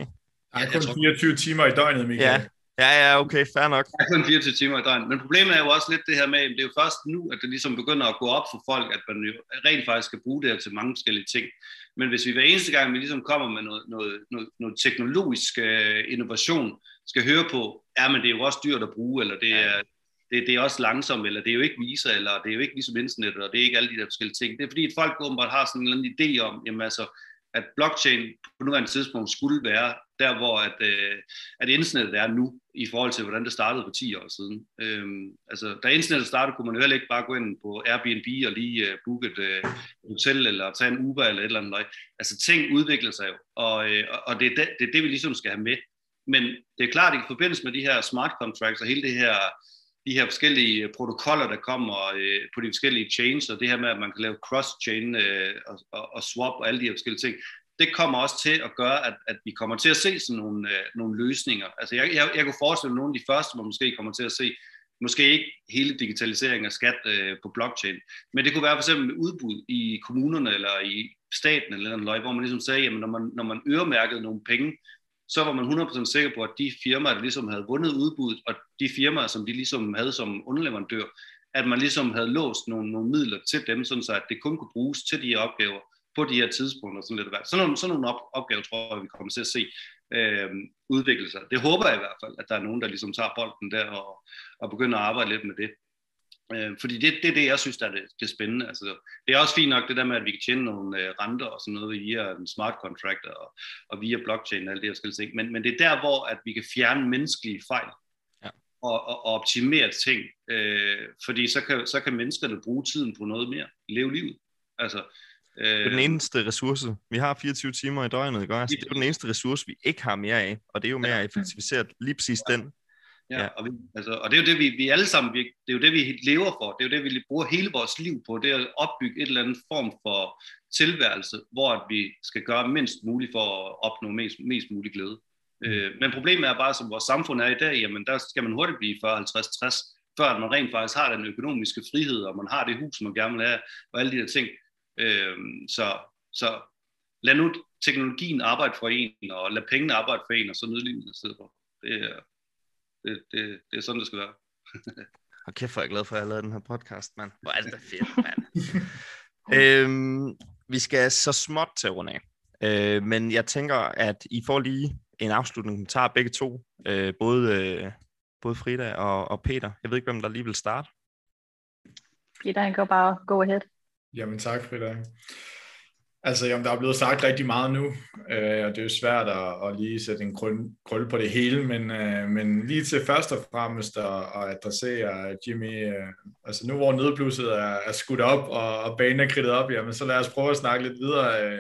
Er kun 24 timer i døgnet, Michael. Ja. Ja, ja, okay, fair nok. Er kun 24 timer i døgnet. Men problemet er jo også lidt det her med, at det er jo først nu, at det ligesom begynder at gå op for folk, at man jo rent faktisk skal bruge det her til mange forskellige ting. Men hvis vi hver eneste gang, vi ligesom kommer med noget, noget, noget, noget teknologisk uh, innovation, skal høre på, ja, men det er jo også dyrt at bruge, eller det er, det, det er også langsomt, eller det er jo ikke viser, eller det er jo ikke ligesom internet, og det er ikke alle de der forskellige ting. Det er fordi, at folk åbenbart har sådan en eller anden idé om, jamen altså, at blockchain på nuværende tidspunkt skulle være der, hvor at, øh, at internettet er nu, i forhold til, hvordan det startede for 10 år siden. Øhm, altså, da internettet startede, kunne man jo heller ikke bare gå ind på Airbnb og lige øh, booke et øh, hotel, eller tage en Uber, eller et eller andet. Altså, ting udvikler sig jo, og, øh, og det, er det, det er det, vi ligesom skal have med. Men det er klart, at i forbindelse med de her smart contracts og hele det her de her forskellige øh, protokoller, der kommer øh, på de forskellige chains, og det her med, at man kan lave cross-chain øh, og, og, og swap og alle de her forskellige ting, det kommer også til at gøre, at, at vi kommer til at se sådan nogle, øh, nogle løsninger. Altså jeg, jeg, jeg kunne forestille mig nogle af de første, hvor måske kommer til at se, måske ikke hele digitalisering af skat øh, på blockchain, men det kunne være for eksempel udbud i kommunerne eller i staten eller noget, hvor man ligesom sagde, jamen når man, når man øremærkede nogle penge så var man 100% sikker på, at de firmaer, der ligesom havde vundet udbuddet, og de firmaer, som de ligesom havde som underleverandør, at man ligesom havde låst nogle, nogle midler til dem, sådan så at det kun kunne bruges til de her opgaver på de her tidspunkter. Sådan, lidt sådan, nogle, sådan nogle op, opgaver tror jeg, vi kommer til at se øh, udvikle sig. Det håber jeg i hvert fald, at der er nogen, der ligesom tager bolden der og, og begynder at arbejde lidt med det. Øh, fordi det, det er det, jeg synes, der er det, det er spændende. Altså, det er også fint nok det der med, at vi kan tjene nogle øh, renter og sådan noget via en smart contract og, og via blockchain og alt det her forskellige ting. Men, men det er der, hvor at vi kan fjerne menneskelige fejl Ja. og, og, og optimere ting. Øh, fordi så kan, så kan menneskerne bruge tiden på noget mere. Leve livet. Altså, øh, Det er den eneste ressource. Vi har 24 timer i døgnet, ikke? Altså, det er den eneste ressource, vi ikke har mere af, og det er jo mere effektiviseret lige præcis den. Ja, Ja. Og, vi, altså, og det er jo det, vi, vi alle sammen, vi, det er jo det, vi lever for. Det er jo det, vi bruger hele vores liv på. Det er at opbygge et eller andet form for tilværelse, hvor at vi skal gøre mindst muligt for at opnå mest, mest mulig glæde. Øh, men problemet er bare, som vores samfund er i dag, jamen der skal man hurtigt blive 40, 50, 60, før man rent faktisk har den økonomiske frihed, og man har det hus, man gerne vil have, og alle de der ting. Øh, så, så lad nu teknologien arbejde for en, og lad pengene arbejde for en, og så stedet for. Det er, det, det, det er sådan, det skal være. Og kæft, hvor er jeg glad for, at jeg har lavet den her podcast, mand. Hvor er det da fedt, mand. øhm, vi skal så småt til at runde af. Øh, men jeg tænker, at I får lige en afslutning. Vi tager begge to. Øh, både, øh, både Frida og, og Peter. Jeg ved ikke, hvem der lige vil starte. Peter, han går bare go ahead. Jamen tak, Frida. Altså, jamen, der er blevet sagt rigtig meget nu, øh, og det er jo svært at, at lige sætte en krøl, krøl på det hele, men, øh, men lige til først og fremmest at, at adressere Jimmy, øh, altså nu hvor nødblusset er, er skudt op, og, og banen er kridtet op, jamen så lad os prøve at snakke lidt videre. Øh,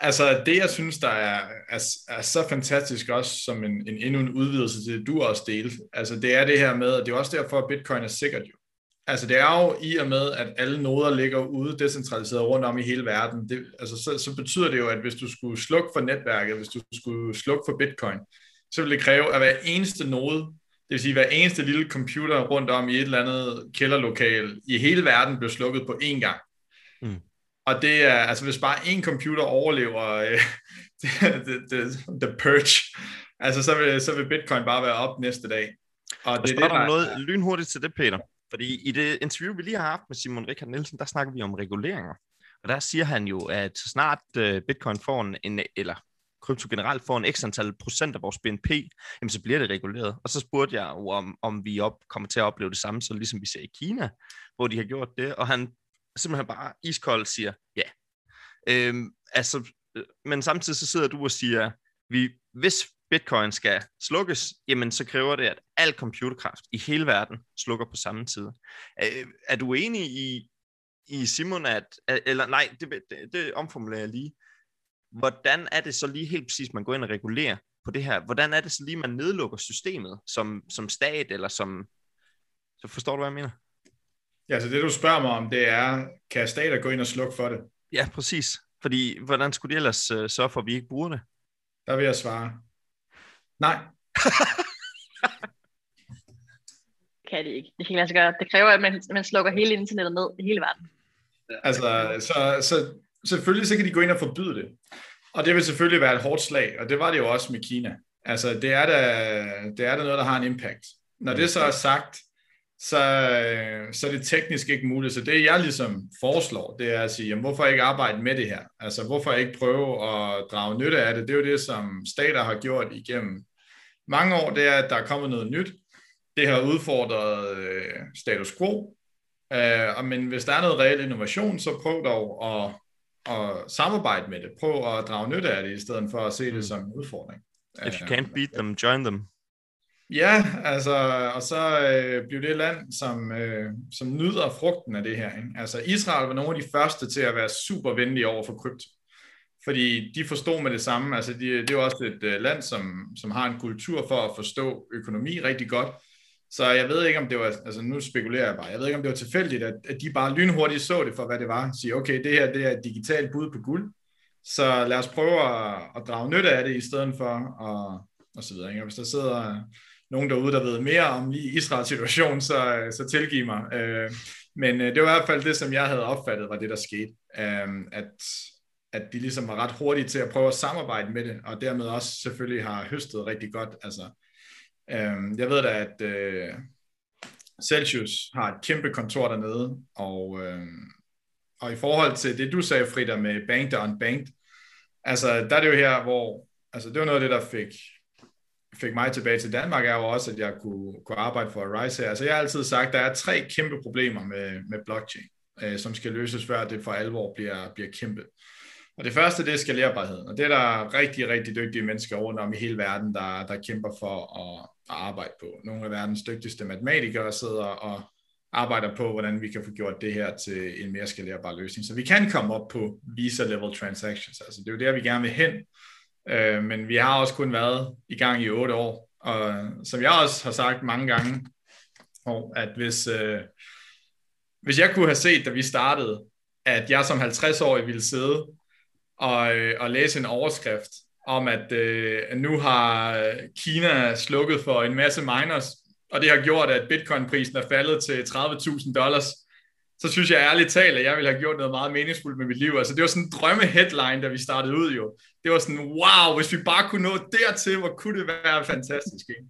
altså det, jeg synes, der er, er, er så fantastisk også, som en, en endnu en udvidelse til det, du også delte, altså det er det her med, og det er også derfor, at Bitcoin er sikkert jo. Altså det er jo i og med, at alle noder ligger ude decentraliseret rundt om i hele verden. Det, altså så, så betyder det jo, at hvis du skulle slukke for netværket, hvis du skulle slukke for bitcoin, så ville det kræve, at hver eneste node, det vil sige hver eneste lille computer rundt om i et eller andet kælderlokal i hele verden blev slukket på én gang. Mm. Og det er, altså hvis bare én computer overlever øh, the, the, the purge, altså så vil, så vil bitcoin bare være op næste dag. Og det er det, dig der, noget lynhurtigt til det, Peter. Fordi i det interview, vi lige har haft med Simon Richard Nielsen, der snakker vi om reguleringer. Og der siger han jo, at så snart øh, Bitcoin får en, en, eller krypto generelt får en ekstra antal procent af vores BNP, jamen så bliver det reguleret. Og så spurgte jeg jo, om, om vi op, kommer til at opleve det samme, så ligesom vi ser i Kina, hvor de har gjort det. Og han simpelthen bare iskold siger, ja. Øhm, altså, øh, men samtidig så sidder du og siger, vi, hvis bitcoin skal slukkes, jamen så kræver det, at al computerkraft i hele verden slukker på samme tid. Er, er du enig i, i Simon, at, eller nej, det, det, det omformulerer jeg lige. Hvordan er det så lige helt præcis, man går ind og regulerer på det her? Hvordan er det så lige, man nedlukker systemet som, som stat, eller som... Så forstår du, hvad jeg mener? ja, så det du spørger mig om, det er, kan stater gå ind og slukke for det? Ja, præcis. Fordi, hvordan skulle de ellers uh, sørge for, at vi ikke bruger det? Der vil jeg svare, nej. Kan det ikke. Det kan ikke lade sig gøre. Det kræver, at man, man slukker hele internettet ned i hele verden. Altså, så, så selvfølgelig så kan de gå ind og forbyde det. Og det vil selvfølgelig være et hårdt slag, og det var det jo også med Kina. Altså, det er da, det er da noget, der har en impact. Når det så er sagt, så, så er det teknisk ikke muligt. Så det, jeg ligesom foreslår, det er at sige, jamen, hvorfor ikke arbejde med det her? Altså, hvorfor ikke prøve at drage nytte af det? Det er jo det, som stater har gjort igennem mange år, det er, at der er kommet noget nyt. Det har udfordret øh, status quo, øh, men hvis der er noget reel innovation, så prøv dog at, at samarbejde med det. Prøv at drage nytte af det, i stedet for at se det Mm. som en udfordring. If you Øh, can't beat them, join them. Ja, altså, og så øh, blev det et land, som, øh, som nyder frugten af det her. Ikke? Altså, Israel var nogle af de første til at være super venlige over for krypto. Fordi de forstod med det samme. Altså, de, det er jo også et øh, land, som, som har en kultur for at forstå økonomi rigtig godt. Så jeg ved ikke, om det var, altså nu spekulerer jeg bare, jeg ved ikke, om det var tilfældigt, at, at de bare lynhurtigt så det for, hvad det var. Sige, okay, det her det er et digitalt bud på guld, så lad os prøve at, at drage nytte af det, i stedet for, og, og så videre. Ikke? Og hvis der sidder nogen derude, der ved mere om lige Israels situation, så, øh, så tilgiv mig. Øh, men øh, det var i hvert fald det, som jeg havde opfattet, var det, der skete. Øh, at, at de ligesom var ret hurtige til at prøve at samarbejde med det, og dermed også selvfølgelig har høstet rigtig godt. Altså, øh, jeg ved da, at øh, Celsius har et kæmpe kontor dernede, og, øh, og i forhold til det, du sagde, Frida, med banked og unbanked, altså der er det jo her, hvor, altså det var noget af det, der fik fik mig tilbage til Danmark, er jo også, at jeg kunne, kunne arbejde for Arise her. Altså jeg har altid sagt, at der er tre kæmpe problemer med, med blockchain, øh, som skal løses, før det for alvor bliver, bliver kæmpe. Og det første, det er skalerbarhed, og det er der rigtig, rigtig dygtige mennesker rundt om i hele verden, der, der kæmper for at, at arbejde på. Nogle af verdens dygtigste matematikere sidder og arbejder på, hvordan vi kan få gjort det her til en mere skalerbar løsning. Så vi kan komme op på Visa-level transactions. Altså det er jo der, vi gerne vil hen. Øh, men vi har også kun været i gang i otte år. Og som jeg også har sagt mange gange, at hvis, øh, hvis jeg kunne have set, da vi startede, at jeg som 50-årig ville sidde og, øh, og læse en overskrift om, at øh, nu har Kina slukket for en masse miners, og det har gjort, at bitcoin-prisen er faldet til 30.000 dollars, så synes jeg ærligt talt, at jeg ville have gjort noget meget meningsfuldt med mit liv. Altså det var sådan en drømme-headline, da vi startede ud jo. Det var sådan, wow, hvis vi bare kunne nå dertil, hvor kunne det være fantastisk. Ikke?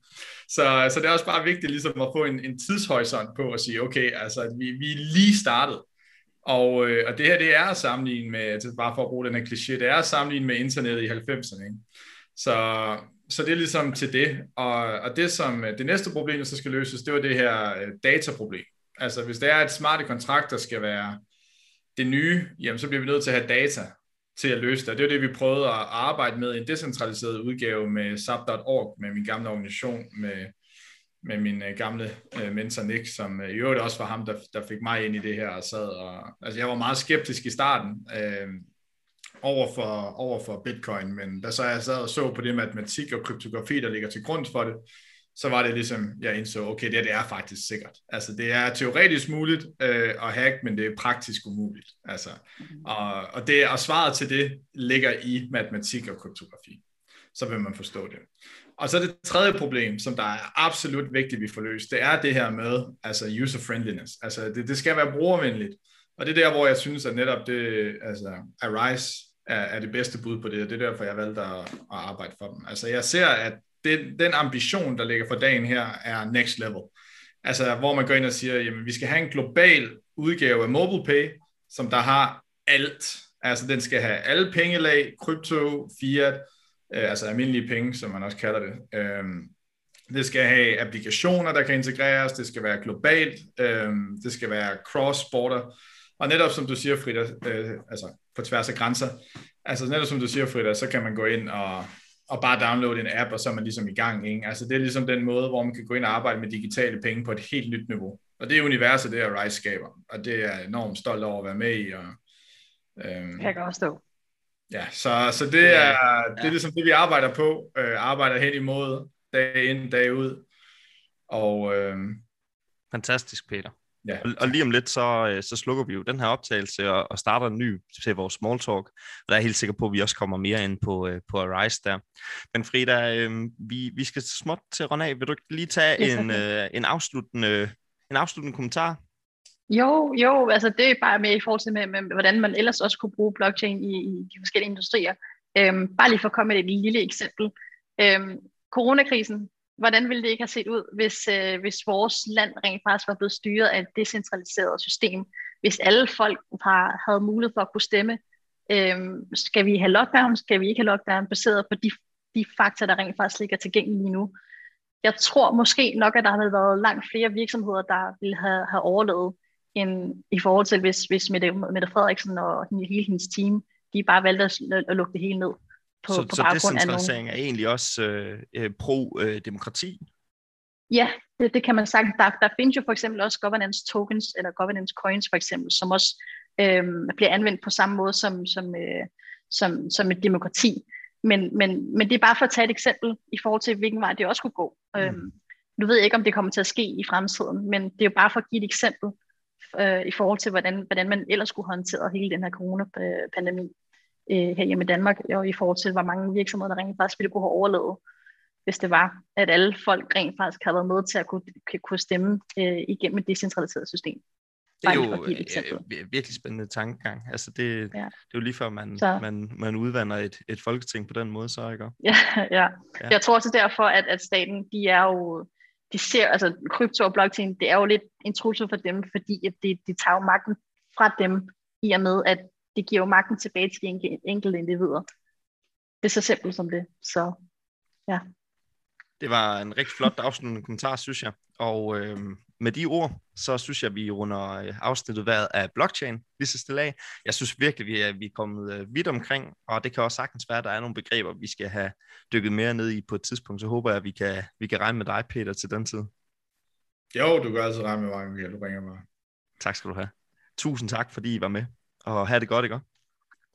Så, så det er også bare vigtigt ligesom at få en, en tidshorisont på at sige, okay, altså vi, vi er lige startet. Og, øh, og det her, det er at sammenligne med, altså bare for at bruge den her kliché, det er at sammenligne med internettet i 90'erne. Ikke? Så, så det er ligesom til det. Og, og det som øh, det næste problem, der så skal løses, det var det her øh, dataproblem. Altså hvis det er et smarte kontrakt, der skal være det nye, jamen så bliver vi nødt til at have data til at løse det. Det er det, vi prøvede at arbejde med i en decentraliseret udgave med SAP.org, med min gamle organisation, med, med min uh, gamle uh, mentor Nick, som uh, i øvrigt også var ham, der, der fik mig ind i det her og sad. Og, altså jeg var meget skeptisk i starten uh, over, for, over for Bitcoin, men da så jeg sad og så på det matematik og kryptografi, der ligger til grund for det, så var det ligesom, jeg indså, okay, det, det er faktisk sikkert. Altså, det er teoretisk muligt øh, at hack, men det er praktisk umuligt. Altså, og, og, det, og svaret til det ligger i matematik og kryptografi. Så vil man forstå det. Og så det tredje problem, som der er absolut vigtigt, vi får løst, det er det her med altså user-friendliness. Altså, det, det skal være brugervenligt. Og det er der, hvor jeg synes, at netop det, altså, Arise er, er det bedste bud på det, og det er derfor, jeg valgte at, at arbejde for dem. Altså, jeg ser, at det, den ambition, der ligger for dagen her, er next level. Altså, hvor man går ind og siger, jamen, vi skal have en global udgave af MobilePay, som der har alt. Altså, den skal have alle pengelag, krypto, fiat, øh, altså almindelige penge, som man også kalder det. Øh, det skal have applikationer, der kan integreres, det skal være globalt, øh, det skal være cross-border, og netop som du siger, Frida, øh, altså på tværs af grænser, altså netop som du siger, Frida, så kan man gå ind og, og bare downloade en app, og så er man ligesom i gang. Ikke? Altså det er ligesom den måde, hvor man kan gå ind og arbejde med digitale penge på et helt nyt niveau. Og det er universet, det er Rise skaber, og det er jeg enormt stolt over at være med i. Og, øhm, jeg kan også stå. Ja, så, så det, er, det er ligesom det, vi arbejder på, øh, arbejder hen imod, dag ind, dag ud. Og, øh, Fantastisk, Peter. Ja. Og, og lige om lidt, så, øh, så slukker vi jo den her optagelse og, og starter en ny til vores small talk. Og der er jeg helt sikker på, at vi også kommer mere ind på, øh, på Arise der. Men Frida, øh, vi, vi skal småt til at runde af. Vil du lige tage en, øh, en, afsluttende, en afsluttende kommentar? Jo, jo, altså det er bare med i forhold til, med, med, hvordan man ellers også kunne bruge blockchain i, i de forskellige industrier. Øhm, bare lige for at komme med et lille eksempel. Øhm, coronakrisen hvordan ville det ikke have set ud, hvis, øh, hvis vores land rent faktisk var blevet styret af et decentraliseret system? Hvis alle folk har, havde mulighed for at kunne stemme, øhm, skal vi have lockdown, skal vi ikke have lockdown, baseret på de, de fakta, der rent faktisk ligger tilgængelige nu. Jeg tror måske nok, at der havde været langt flere virksomheder, der ville have, have overlevet, end i forhold til, hvis, hvis Mette, Mette Frederiksen og hele hendes team, de bare valgte at, at lukke det hele ned på, så, på så decentralisering er egentlig også øh, øh, pro-demokrati? Øh, ja, det, det kan man sagt. Der, der findes jo for eksempel også governance tokens, eller governance coins for eksempel, som også øh, bliver anvendt på samme måde som, som, øh, som, som et demokrati. Men, men, men det er bare for at tage et eksempel i forhold til, hvilken vej det også kunne gå. Mm. Øhm, nu ved jeg ikke, om det kommer til at ske i fremtiden, men det er jo bare for at give et eksempel øh, i forhold til, hvordan, hvordan man ellers skulle håndtere hele den her coronapandemi øh, her hjemme i Danmark, og i forhold til, hvor mange virksomheder, der rent faktisk ville kunne have overlevet, hvis det var, at alle folk rent faktisk havde været med til at kunne, kunne stemme øh, igennem et decentraliseret system. Det er jo øh, virkelig spændende tankegang. Altså det, ja. det er jo lige før, man, man, man udvander et, et folketing på den måde, så ikke? Ja, ja. ja. Jeg tror også derfor, at, at staten, de er jo, de ser, altså krypto og blockchain, det er jo lidt en trussel for dem, fordi at det, det tager jo magten fra dem, i og med, at det giver jo magten tilbage til de enkelte individer. Det er så simpelt som det. Så ja. Det var en rigtig flot afsluttende kommentar, synes jeg. Og øh, med de ord, så synes jeg, at vi runder øh, afsnittet været af blockchain lige så stille af. Jeg synes virkelig, vi er, vi er kommet øh, vidt omkring, og det kan også sagtens være, at der er nogle begreber, vi skal have dykket mere ned i på et tidspunkt. Så håber jeg, at vi kan, vi kan regne med dig, Peter, til den tid. Jo, du kan altid regne med mig, Michael. Du ringer mig. Tak skal du have. Tusind tak, fordi I var med, og have det godt, ikke?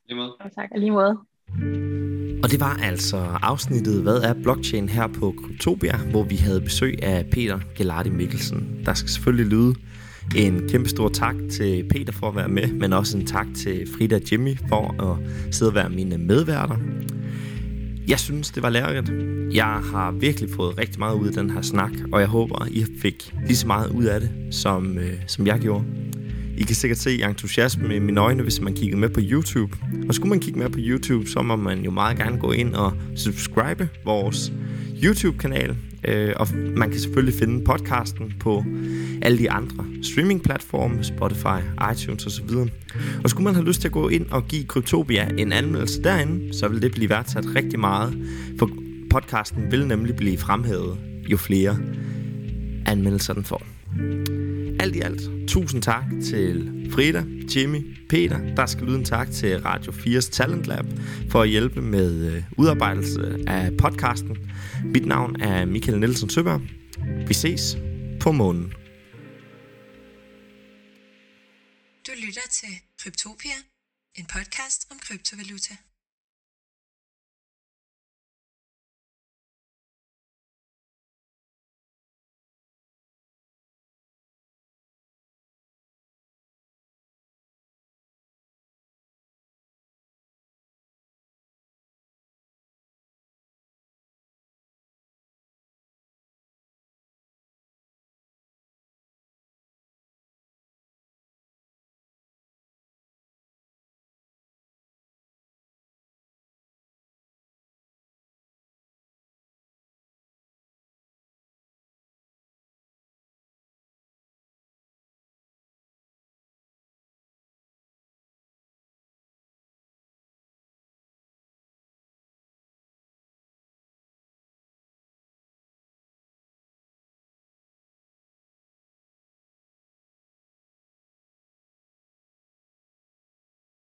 Lige måde. Ja, tak, og lige måde. Og det var altså afsnittet Hvad er blockchain her på Kryptopia, hvor vi havde besøg af Peter Gelardi Mikkelsen. Der skal selvfølgelig lyde en kæmpe stor tak til Peter for at være med, men også en tak til Frida og Jimmy for at sidde og være mine medværter. Jeg synes, det var lærerigt. Jeg har virkelig fået rigtig meget ud af den her snak, og jeg håber, I fik lige så meget ud af det, som, øh, som jeg gjorde. I kan sikkert se entusiasme i mine øjne, hvis man kigger med på YouTube. Og skulle man kigge med på YouTube, så må man jo meget gerne gå ind og subscribe vores YouTube-kanal. Øh, og man kan selvfølgelig finde podcasten på alle de andre streamingplatforme, Spotify, iTunes osv. Og skulle man have lyst til at gå ind og give Kryptopia en anmeldelse derinde, så vil det blive værdsat rigtig meget. For podcasten vil nemlig blive fremhævet, jo flere anmeldelser den får. Alt i alt, tusind tak til Frida, Jimmy, Peter. Der skal lyde en tak til Radio 4's Talent Lab for at hjælpe med øh, udarbejdelse af podcasten. Mit navn er Michael Nielsen Søberg. Vi ses på månen. Du lytter til Kryptopia, en podcast om kryptovaluta.